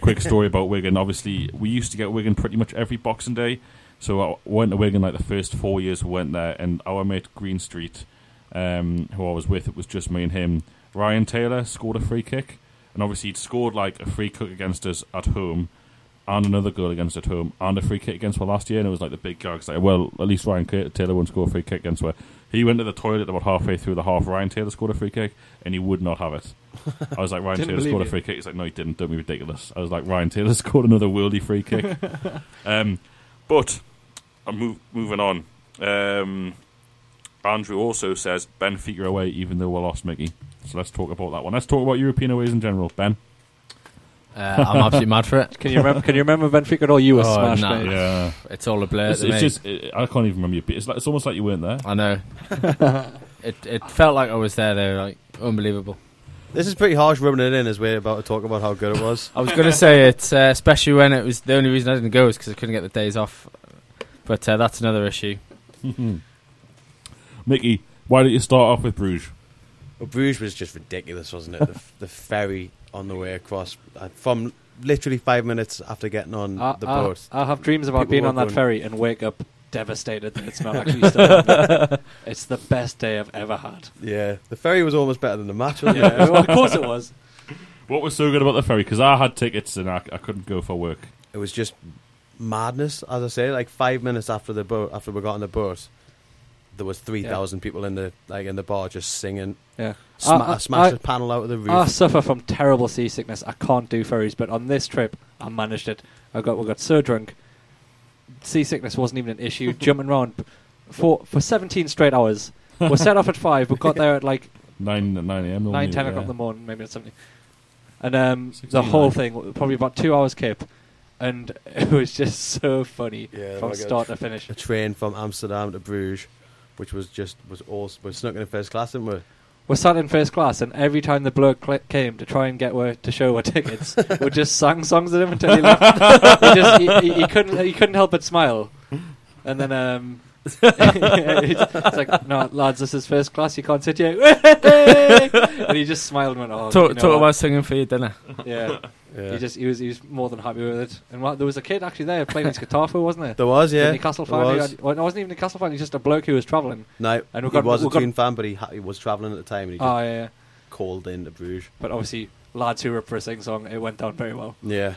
Quick story about Wigan. Obviously, we used to get Wigan pretty much every Boxing Day. So I went to Wigan like the first four years we went there, and our mate Greenstreet, um, who I was with, it was just me and him. Ryan Taylor scored a free kick, and obviously he'd scored like a free kick against us at home, and another goal against at home, and a free kick against us last year. And it was like the big gag. Like, well, at least Ryan Taylor won't score a free kick against us. He went to the toilet about halfway through the half. Ryan Taylor scored a free kick, and he would not have it. I was like, Ryan Taylor scored a free kick. He's like, no, he didn't. Don't be ridiculous. I was like, Ryan Taylor scored another worldy free kick. um, but I'm move, moving on. Um, Andrew also says Benfica away, even though we lost Mickey. So let's talk about that one. Let's talk about European aways in general. Ben. Uh, I'm absolutely mad for it. Can you remember? Can you remember Benfica at all? You were Oh, smashed, nah. Yeah, It's all a blur it's, to it's me. just it, I can't even remember. Your, it's like it's almost like you weren't there. I know. it it felt like I was there. Though, like unbelievable. This is pretty harsh rubbing it in as we're about to talk about how good it was. I was going to say it, uh, especially when it was the only reason I didn't go is because I couldn't get the days off. But uh, that's another issue. Mickey, why don't you start off with Bruges? Well, Bruges was just ridiculous, wasn't it? the, the ferry on the way across uh, from literally five minutes after getting on I, the boat. I'll have dreams about being on that ferry and wake up devastated that it's not actually still happening. It's the best day I've ever had. Yeah, the ferry was almost better than the match. Wasn't Yeah, it? well, of course it was. What was so good about the ferry? Because I had tickets and I, I couldn't go for work. it was just madness, as I say. Like five minutes after the boat, after we got on the boat, there was three thousand people in the like in the bar just singing. Yeah. Sma- I- I- I smashed I- a panel out of the roof. I suffer from terrible seasickness. I can't do ferries, but on this trip, I managed it. I got we got so drunk. Seasickness wasn't even an issue. Jumping around for for 17 straight hours. we set off at five. We got there at like 9, 9 a.m. normally, nine, ten yeah. o'clock in the morning, maybe or something. And um, the whole nine. thing, probably about two hours kip, and it was just so funny Yeah, from like a- start to finish. a train from Amsterdam to Bruges, which was just was awesome. We snuck in in first class, didn't we? We're sat in first class, and every time the bloke cl- came to try and get where to show our tickets, we just sang songs at him until he left. he, just, he, he, he couldn't he couldn't help but smile, and then um, it's, it's like, no, lads, this is first class. You can't sit here. and he just smiled and went, "Oh, talk you know talk about singing for your dinner. yeah." Yeah. He just he was he was more than happy with it. And what, there was a kid actually there playing his guitar for, wasn't there? there was, yeah. Newcastle fan. was. had- well, no, wasn't even a Newcastle fan. He's just a bloke who was travelling. No, And we he was a got- Toon fan, but he, ha- he was travelling at the time, and he just Oh yeah, called in to Bruges. But obviously, lads who were up for a sing song, it went down very well. Yeah.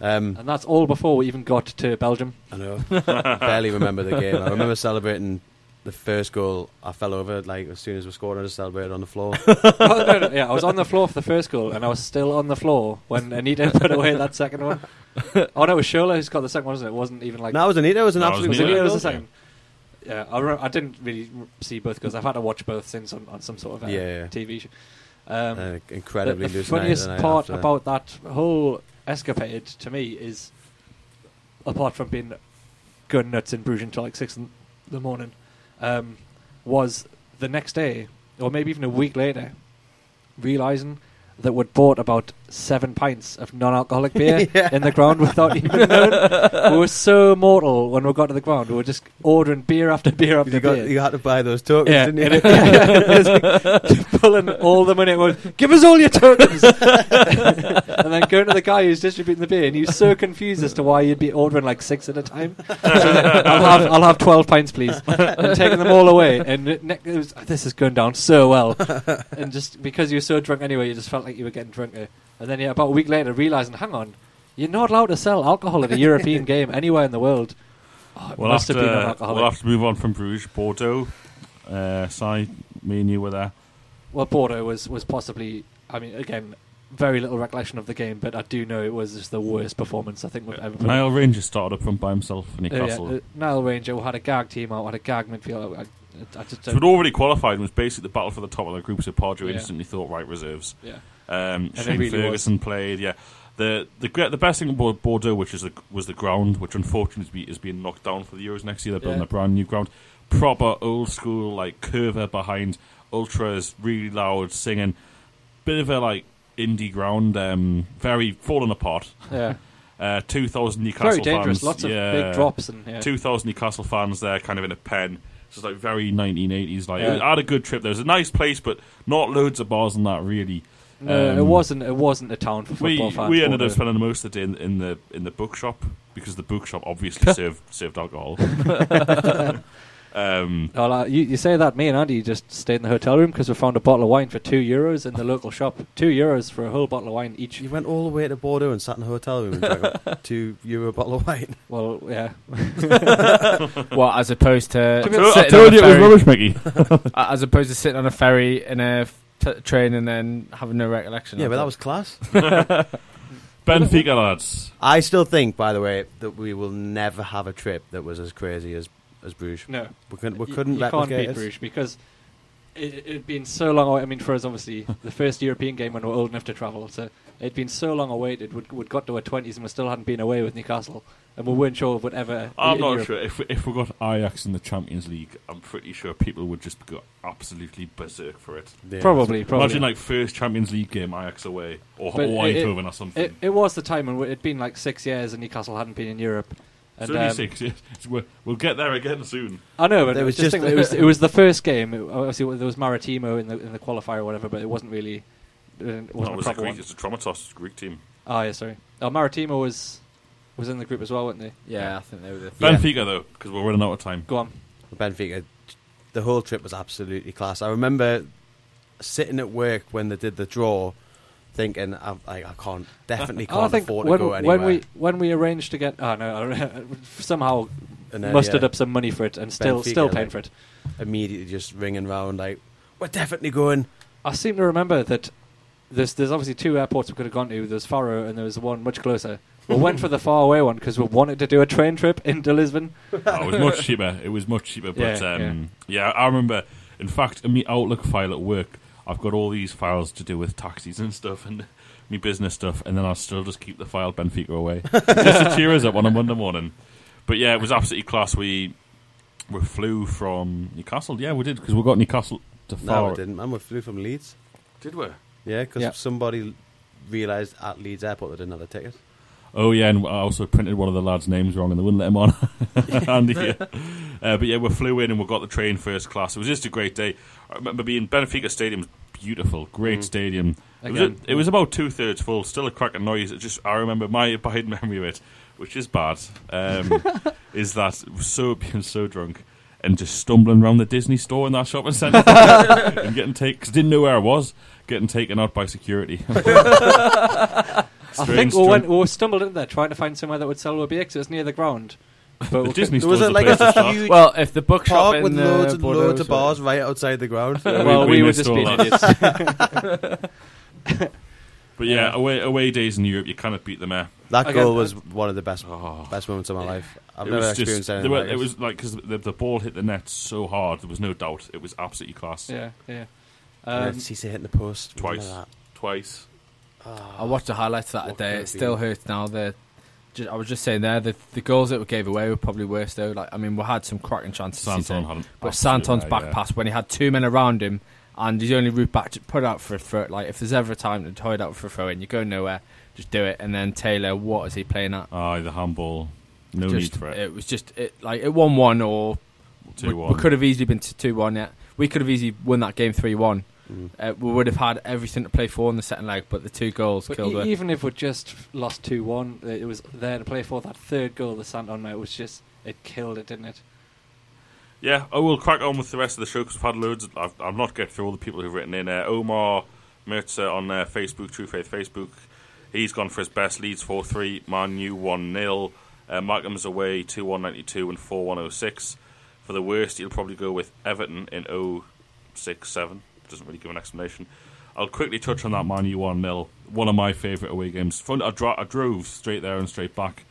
Um, And that's all before we even got to Belgium. I know. Barely remember the game. I remember celebrating the first goal. I fell over like as soon as we scored. I just celebrated on the floor. oh, no, no, yeah, I was on the floor for the first goal, and I was still on the floor when Anita put away that second one. Oh no, it was Shola who scored the second one, wasn't it? It wasn't even like no, it was Anita. It was an No, it was absolute. was Anita. it, it was the second. Yeah, I, re- I didn't really see both goals. I've had to watch both since on, on some sort of uh, Yeah, yeah. TV show. Um, Uh, incredibly the, the funniest the part after. about that whole escapade to me is, apart from being gun nuts in Bruges until like six in the morning, um, was the next day or maybe even a week later, realizing that we'd bought about seven pints of non-alcoholic beer Yeah. in the ground without even knowing. we were so mortal when we got to the ground. We were just ordering beer after beer after you, got, beer. you had to buy those tokens, Yeah, didn't you? it- was like pulling all the money. Well, Give us all your tokens, and then going to the guy who's distributing the beer, and he was so confused as to why you'd be ordering like six at a time. So I'll have I'll have twelve pints, please, and taking them all away. And it, ne- it was, this is going down so well, and just because you were so drunk anyway, you just felt like you were getting drunker. And then yeah, about a week later, realizing, hang on, you're not allowed to sell alcohol at a European game anywhere in the world. Oh, We'll must have, have, been to, non-alcoholic. we'll have to move on from Bruges. Bordeaux. Uh, Si, me and you were there. Well, Bordeaux was, was possibly, I mean, again, very little recollection of the game, but I do know it was just the worst performance I think we've ever put. Nile Ranger started up front by himself in Uh, yeah, uh, Nile Ranger had a gag team out, had a gag midfield. I, I just so we'd already qualified and was basically the battle for the top of the group. So Pardew Yeah. instantly thought, right, reserves. yeah. Um, Shane really Ferguson played. Yeah, the the the best thing about Bordeaux, which is the, was the ground, which unfortunately is, being knocked down for the Euros next year. They're building Yeah. a brand new ground, proper old school like curver behind, ultras, really loud singing, bit of a like indie ground, um, very falling apart. Yeah. Uh, two thousand Newcastle Very dangerous. fans, Lots of yeah. big drops. and yeah. Two thousand Newcastle fans there, kind of in a pen. So it's like very 1980s. Like Yeah. I had a good trip. there. It was a nice place, but not loads of bars and that really. No, it um, wasn't. It wasn't a town for We football fans. we ended up Bordeaux. spending most of the day in, in the in the bookshop because the bookshop obviously served served alcohol. um, Well, uh, you, you say that me and Andy just stayed in the hotel room because we found a bottle of wine for two euros in the local shop. Two euros for a whole bottle of wine each. You went all the way to Bordeaux and sat in a hotel room and drank a two euro bottle of wine. Well, yeah. What as opposed to, To I told you it was rubbish, Mickey. as opposed to sitting on a ferry in a f- t- train and then having no recollection. Yeah, of but that it. was class. Benfica lads. I still think, by the way, that we will never have a trip that was as crazy as as Bruges. No. We couldn't, we couldn't you can't beat it. Bruges because it, it'd been so long away. I mean, for us, obviously, the first European game when we're old enough to travel. So it'd been so long awaited. We'd, we'd got to our 20s and we still hadn't been away with Newcastle. And we weren't sure if we'd ever. I'm not Europe- sure if we, if we got Ajax in the Champions League. I'm pretty sure people would just go absolutely berserk for it. Yeah. Probably, probably. Imagine like first Champions League game Ajax away or, But or it- Eindhoven or something. It, it was the time when it'd been like six years and Newcastle hadn't been in Europe. And, it's only um, six. Yes. We'll, we'll get there again soon. I know, but it was was just just- it was it was the first game. It- obviously, there was Maritimo in the in the qualifier or whatever, but it wasn't really. Uh, it No, wasn't it was a Greek, it's a Atromitos Greek team. Oh yeah, sorry. Oh, Maritimo was was in the group as well, weren't they? Yeah, I think they were the. Yeah. Benfica though, because we're running out of time. Go on. Benfica, the whole trip was absolutely class. I remember sitting at work when they did the draw, thinking, I, I, I can't definitely Oh, can't think afford when, to go anywhere. when we when we arranged to get oh no somehow then, mustered yeah, up some money for it and still Benfica, still paying like- for it. immediately just ringing round like, we're definitely going. I seem to remember that there's there's obviously two airports we could have gone to. There's Faro and there was one much closer. We went for the far away one because we wanted to do a train trip into Lisbon. Oh, it was much cheaper. It was much cheaper. But Yeah, um, yeah. I remember. In fact, in my Outlook file at work, I've got all these files to do with taxis and stuff and me business stuff, and then I'll still just keep the file Benfica away just to cheer us up on a Monday morning. But yeah, it was absolutely class. We we flew from Newcastle. Yeah, we did because we got Newcastle to Faro. No, Faro. I didn't. Man, we flew from Leeds. Did we? Yeah, because Yeah. somebody realised at Leeds Airport they didn't have a ticket. Oh yeah, and I also printed one of the lads' names wrong, and they wouldn't let him on. Andy, yeah. Uh, but yeah, we flew in and we got the train first class. It was just a great day. I remember being Benfica Stadium, was beautiful, great Mm. stadium. It was, Again, it was about two thirds full, still a cracking noise. It just I remember my bad memory of it, which is bad, um, is that so being so drunk and just stumbling around the Disney store in that shopping centre and getting taken because didn't know where I was, getting taken out by security. I think we, went, drunk- we stumbled in there trying to find somewhere that would sell Ruby X. It was near the ground. But the Disney store was was a, the like a huge Well, if the bookshop park in with loads and Bordeaux loads of sort bars right outside the ground. couldn't- we- well, we we, were missed just all being that. idiots. But yeah, away away days in Europe, you cannot beat them there. That Again, goal was one of the best Oh, best moments of my life. I've it never was experienced just, anything there were- like it it. was like because the, the ball hit the net so hard, there was no doubt. It was absolutely class. yeah, yeah. Um, Cisse hitting the post Twice. Twice. that? I watched the highlights that day. It it still be? hurts now. The, ju- I was just saying there, the, the goals that we gave away were probably worse though. Like I mean, we had some cracking chances. Santon had an But Santon's back yeah. pass when he had two men around him and his only route back to put out for a throw. Like if there's ever a time to toy it out for a throw in, you go nowhere, just do it. And then Taylor, what is he playing at? Aye, the handball. No just, need for it. It was just it like it one one or Two one. we could have easily been two one. Yeah, we could have easily won that game three one. Mm. Uh, we would have had everything to play for in the second leg, but the two goals but killed e- it. even if we just lost 2 1, it was there to play for. That third goal the Santon made was just, it killed it, didn't it? Yeah, I will crack on with the rest of the show because we've had loads. Of, I've, I've not get through all the people who've written in. Uh, Omar Mirza on uh, Facebook, True Faith Facebook. He's gone for his best. Leeds 4 3, Man U 1 0. Uh, Markham's away 2 192 and 4 106. For the worst, he'll probably go with Everton in 067. Doesn't really give an explanation. I'll quickly touch on that Man U 1 0. One of my favourite away games. Fun, I, dro- I drove straight there and straight back.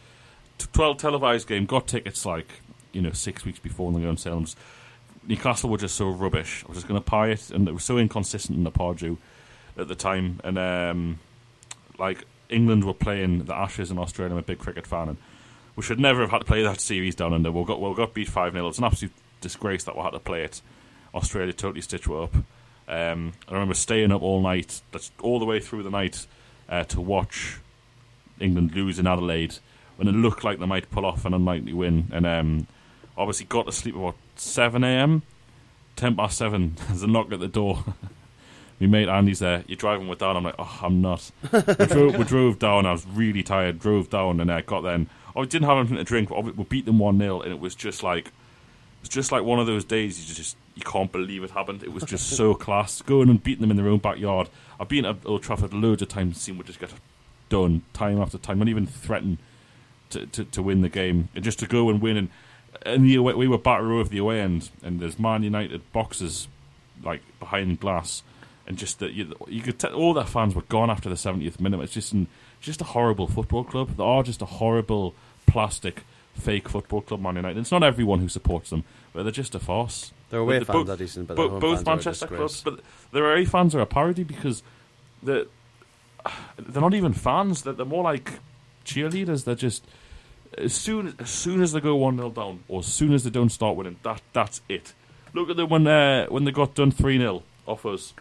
T- 12 televised game, got tickets like, you know, six weeks before they go on sale. and Newcastle were just so rubbish. I was just going to pie it, and it was so inconsistent in the Pardew at the time. And um, like England were playing the Ashes in Australia. I'm a big cricket fan, and we should never have had to play that series down under. We got we got beat five 0 It's an absolute disgrace that we had to play it. Australia totally stitched it up. Um, I remember staying up all night, all the way through the night, uh, to watch England lose in Adelaide when it looked like they might pull off an unlikely win. And um, obviously got to sleep about 7 a.m. 10 past 7, there's a knock at the door. My mate Andy's there. You're driving with down. I'm like, oh, I'm not. we, drove, we drove down. I was really tired. Drove down and I got then. Oh, I didn't have anything to drink. But we beat them one 0 and it was just like, it was just like one of those days. You just you can't believe it happened. It was just so class. Going and beating them in their own backyard. I've been at Old Trafford loads of times and seen we just get done time after time. Not even threaten to, to, to win the game. And just to go and win and and the away, we were back row of the away end, and there's Man United boxes like behind glass, and just that you, you could tell all their fans were gone after the 70th minute. It's just an, just a horrible football club. They are just a horrible plastic fake football club, Man United. It's not everyone who supports them, but they're just a farce. Their away the- fans bo- are decent, but Bo- their home both fans are a Manchester clubs, but their away fans are a parody because they're they're not even fans. They're, they're more like cheerleaders. They're just as soon as soon as they go one 0 down, or as soon as they don't start winning, that that's it. Look at them when uh, when they got done three 0 off us.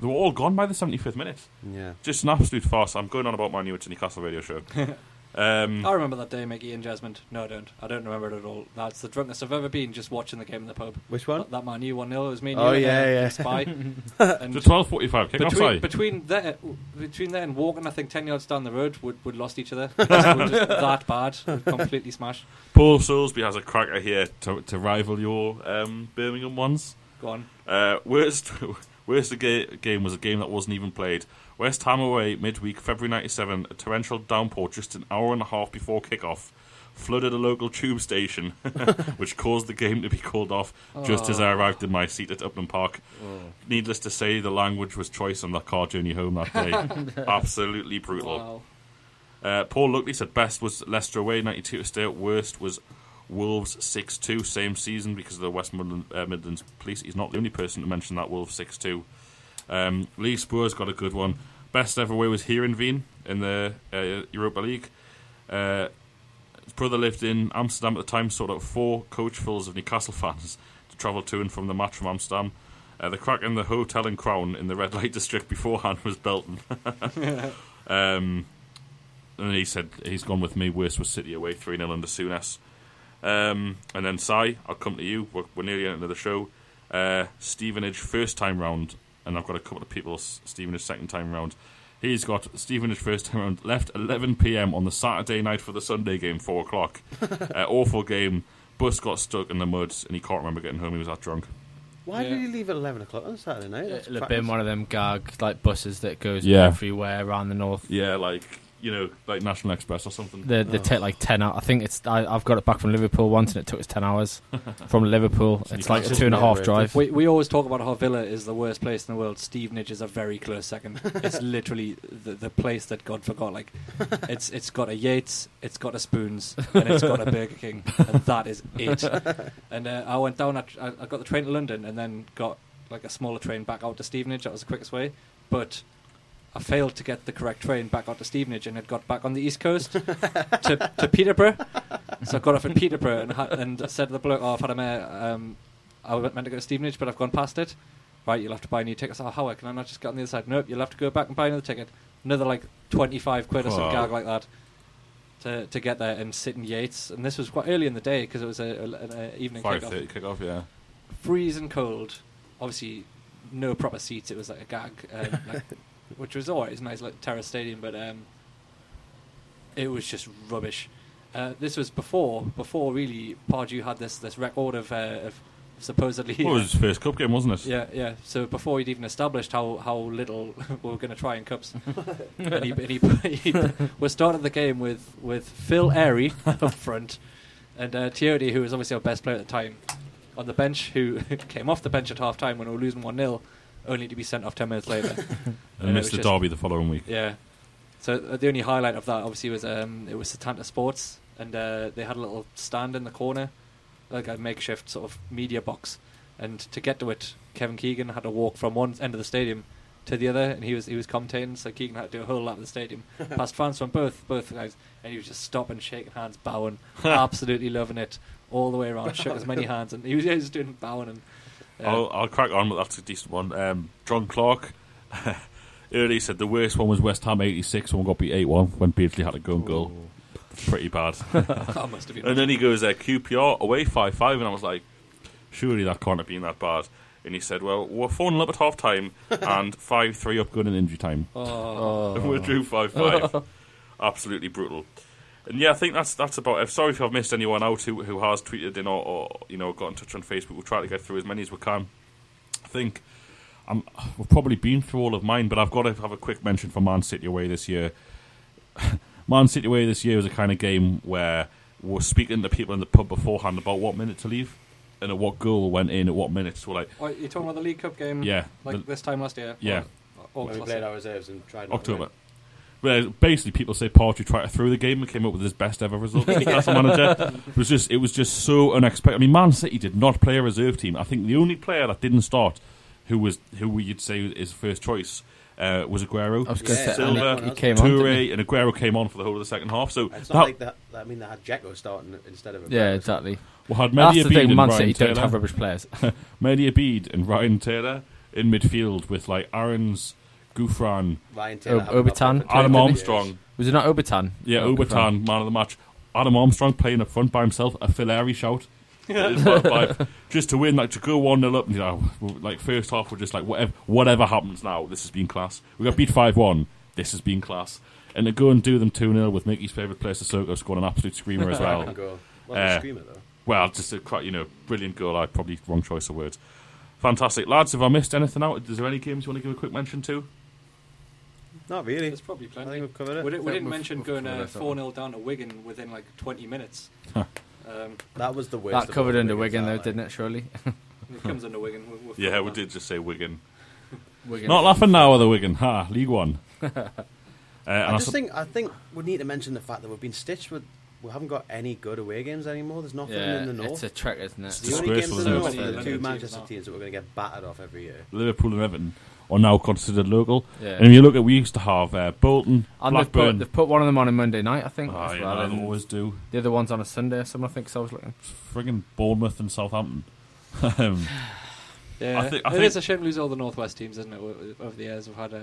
They were all gone by the seventy fifth minute. Yeah. Just an absolute farce. I'm going on about my new Newcastle radio show. Um, I remember that day, Mickey and Jasmine. No, I don't. I don't remember it at all. That's the drunkest I've ever been just watching the game in the pub. Which one? That, that man, you 1 0, it was me and Oh, you yeah, and, uh, yeah. and Spy. and the twelve forty-five kickoff between, Sorry. between, there, between there and walking, I think 10 yards down the road, would would lost each other. we were just that bad. We were completely smashed. Paul Soulsby has a cracker here to, to rival your um, Birmingham ones. Go on. Uh, worst worst ga- game was a game that wasn't even played. West Ham away midweek, February '97. A torrential downpour just an hour and a half before kick-off flooded a local tube station, which caused the game to be called off just as I arrived in my seat at Upton Park. Needless to say, the language was choice on that car journey home that day. Absolutely brutal. Wow. Uh, Paul Luckley said best was Leicester away, 92 to stay at worst was Wolves 6 2, same season because of the West Midland, uh, Midlands police. He's not the only person to mention that Wolves 6 2. Um, Lee Spurs got a good one. Best ever away was Heerenveen in the uh, Europa League. Uh, his brother lived in Amsterdam at the time, sort of four coachfuls of Newcastle fans to travel to and from the match from Amsterdam. Uh, the crack in the hotel in Crown in the red light district beforehand was Belton. um, and he said he's gone with me. Worst was City away, 3 0 under Souness. Um, and then Si, I'll come to you. We're, we're nearly into the show. Uh, Stevenage, first time round. And I've got a couple of people, Stevenage, second time round. He's got Stevenage first time round, left 11 pm on the Saturday night for the Sunday game, 4 o'clock. uh, awful game. Bus got stuck in the mud and he can't remember getting home. He was that drunk. Why Yeah. did he leave at 11 o'clock on Saturday night? That's It'll have been one of them gag like buses that goes Yeah. everywhere around the north. Yeah, like, you know, like National Express or something. They, they Oh. take like ten hours. I think it's. I, I've got it back from Liverpool once, and it took us ten hours from Liverpool. So It's like a two and a half never- drive. We, we always talk about how Villa is the worst place in the world. Stevenage is a very close second. it's literally the, the place that God forgot. Like, it's it's got a Yates, it's got a Spoons, and it's got a Burger King, and that is it. And uh, I went down. At, I, I got the train to London, and then got like a smaller train back out to Stevenage. That was the quickest way, but. I failed to get the correct train back out to Stevenage and had got back on the east coast to, to Peterborough. So I got off in Peterborough and, ha- and said to the bloke, "Oh, I've had a mare. Um, I was meant to go to Stevenage, but I've gone past it. Right, you'll have to buy a new tickets. Oh, how can I not just get on the other side? Nope, you'll have to go back and buy another ticket. Another like twenty-five quid or some Wow. gag like that to to get there and sit in Yates. And this was quite early in the day because it was a, a, an uh, evening Five kickoff. thirty kick off, yeah. Freezing cold. Obviously, no proper seats. It was like a gag, um, like, which was always nice, like Terrace Stadium, but um, it was just rubbish. Uh, this was before before really Pardew had this this record of, uh, of supposedly Well, it was his first cup game, wasn't it? yeah, yeah. So before he'd even established how, how little we were going to try in cups, and he, and he, he we started the game with, with Phil Airey up front, and uh, Tiote, who was obviously our best player at the time, on the bench, who came off the bench at half time when we were losing one 0 only to be sent off ten minutes later. And And missed the just- derby the following week. Yeah. So uh, the only highlight of that obviously was um, it was Setanta Sports, and uh, they had a little stand in the corner, like a makeshift sort of media box. And to get to it, Kevin Keegan had to walk from one end of the stadium to the other, and he was he was commentating. So Keegan had to do a whole lap of the stadium, past fans from both both guys, and he was just stopping, shaking hands, bowing, absolutely loving it all the way around. Shook as many hands, and he was, he was doing bowing and. Uh, I'll, I'll crack on, but that's a decent one. Um, John Clark early said the worst one was West Ham 86 when we got beat 8 1 when Beardsley had a go and goal. Pretty bad. that must have been. and then he goes, uh, QPR away 5 5, and I was like, surely that can't have been that bad. And he said, well, we're 4 0 up at half time and 5 3 up going in injury time. oh, And we drew 5 5. Absolutely brutal. And yeah, I think that's that's about it. Sorry if I've missed anyone out who, who has tweeted in or, or you know got in touch on Facebook. We'll try to get through as many as we can. I think I'm, we've probably been through all of mine, but I've got to have a quick mention for Man City away this year. Man City away this year was a kind of game where we're speaking to people in the pub beforehand about what minute to leave and at what goal went in at what minutes. We're like, oh, you're talking about the League Cup game? yeah, Like the- this time last year? Yeah. Or, or When we played our reserves and tried not to October. Win. Well, basically, people say Partridge tried to throw the game and came up with his best ever result as Newcastle manager. It was just, it was just so unexpected. I mean, Man City did not play a reserve team. I think the only player that didn't start, who was who you'd say is first choice, uh, was Aguero. I was Yeah, say, Silva, and he came Toure he? and Aguero came on for the whole of the second half. So It's that, not like that. I mean, they had Jacko starting instead of. Yeah, exactly. we had That's Mehdi the thing. and Man Ryan City don't Taylor. have rubbish players. Mehdi Abeid and Ryan Taylor in midfield with like Aaron's Gouffran, Ryan Taylor. Ob- Obertan. Adam Armstrong. years. Was it not Obertan? Yeah, Obertan, man of the match. Adam Armstrong playing up front by himself, a Fileri shout. It's like- like, just to win, like to go one 0 up, you know, like first half, we're just like whatever, whatever happens now, this has been class. We got beat five one, this has been class, and to go and do them two 0 with Mickey's favourite player, Sissoko, scoring an absolute screamer as well. Cracking goal. Well, Uh, screamer though. Well, just a quite you know brilliant goal. I probably wrong choice of words. Fantastic, lads. Have I missed anything out? Is there any games you want to give a quick mention to? Not really. There's probably I plenty. think we've covered We, did, we didn't We've- mention we've going covered uh, 4 0 down to Wigan within like 20 minutes. Huh. um, That was the worst. That of covered all under Wigan's Wigan, though, outline. didn't it? Surely. it comes under Wigan. We'll, we'll Yeah, we that. did just say Wigan. Wigan. Not laughing now at the Wigan. Ha, League One. uh, and I I just think I think we need to mention the fact that we've been stitched with. We haven't got any good away games anymore. There's nothing Yeah, in the north. it's a trick, isn't it? the only games in the north are the two Manchester teams that we're going to get battered off every year. Liverpool and Everton are now considered local. Yeah. And if you look at, we used to have uh, Bolton, And they've put, Blackburn. they've put one of them on a Monday night, I think. Oh, as you well, they always do. the other one's on a Sunday or something, I think, so I was looking. Friggin' Bournemouth and Southampton. um, Yeah, I thi- I it think- is a shame to lose all the Northwest teams, isn't it? Over the years, we've had uh,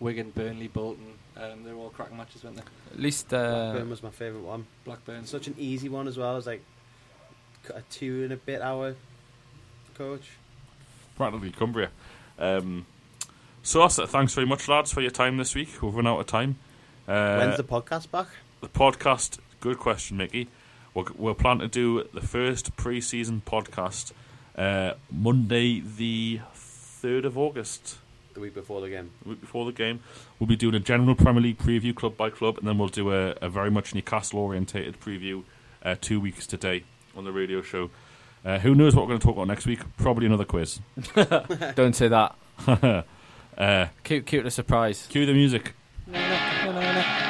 Wigan, Burnley, Bolton. Um, they were all cracking matches, weren't they? At least, uh, Blackburn was my favourite one. Blackburn. Such an easy one as well. It's like a two and a bit hour coach. practically Cumbria. Um, so that's it. Thanks very much, lads, for your time this week. We've run out of time. Uh, When's the podcast back? the podcast? Good question, Mickey. We're, we're planning to do the first pre-season podcast uh, Monday, the third of August. The week before the game. the week before the game. We'll be doing a general Premier League preview, club by club, and then we'll do a, a very much Newcastle orientated preview uh, two weeks today on the radio show. Uh, who knows what we're going to talk about next week? Probably another quiz. don't say that. uh, Cute, cute a surprise. cue the music. Chiarte,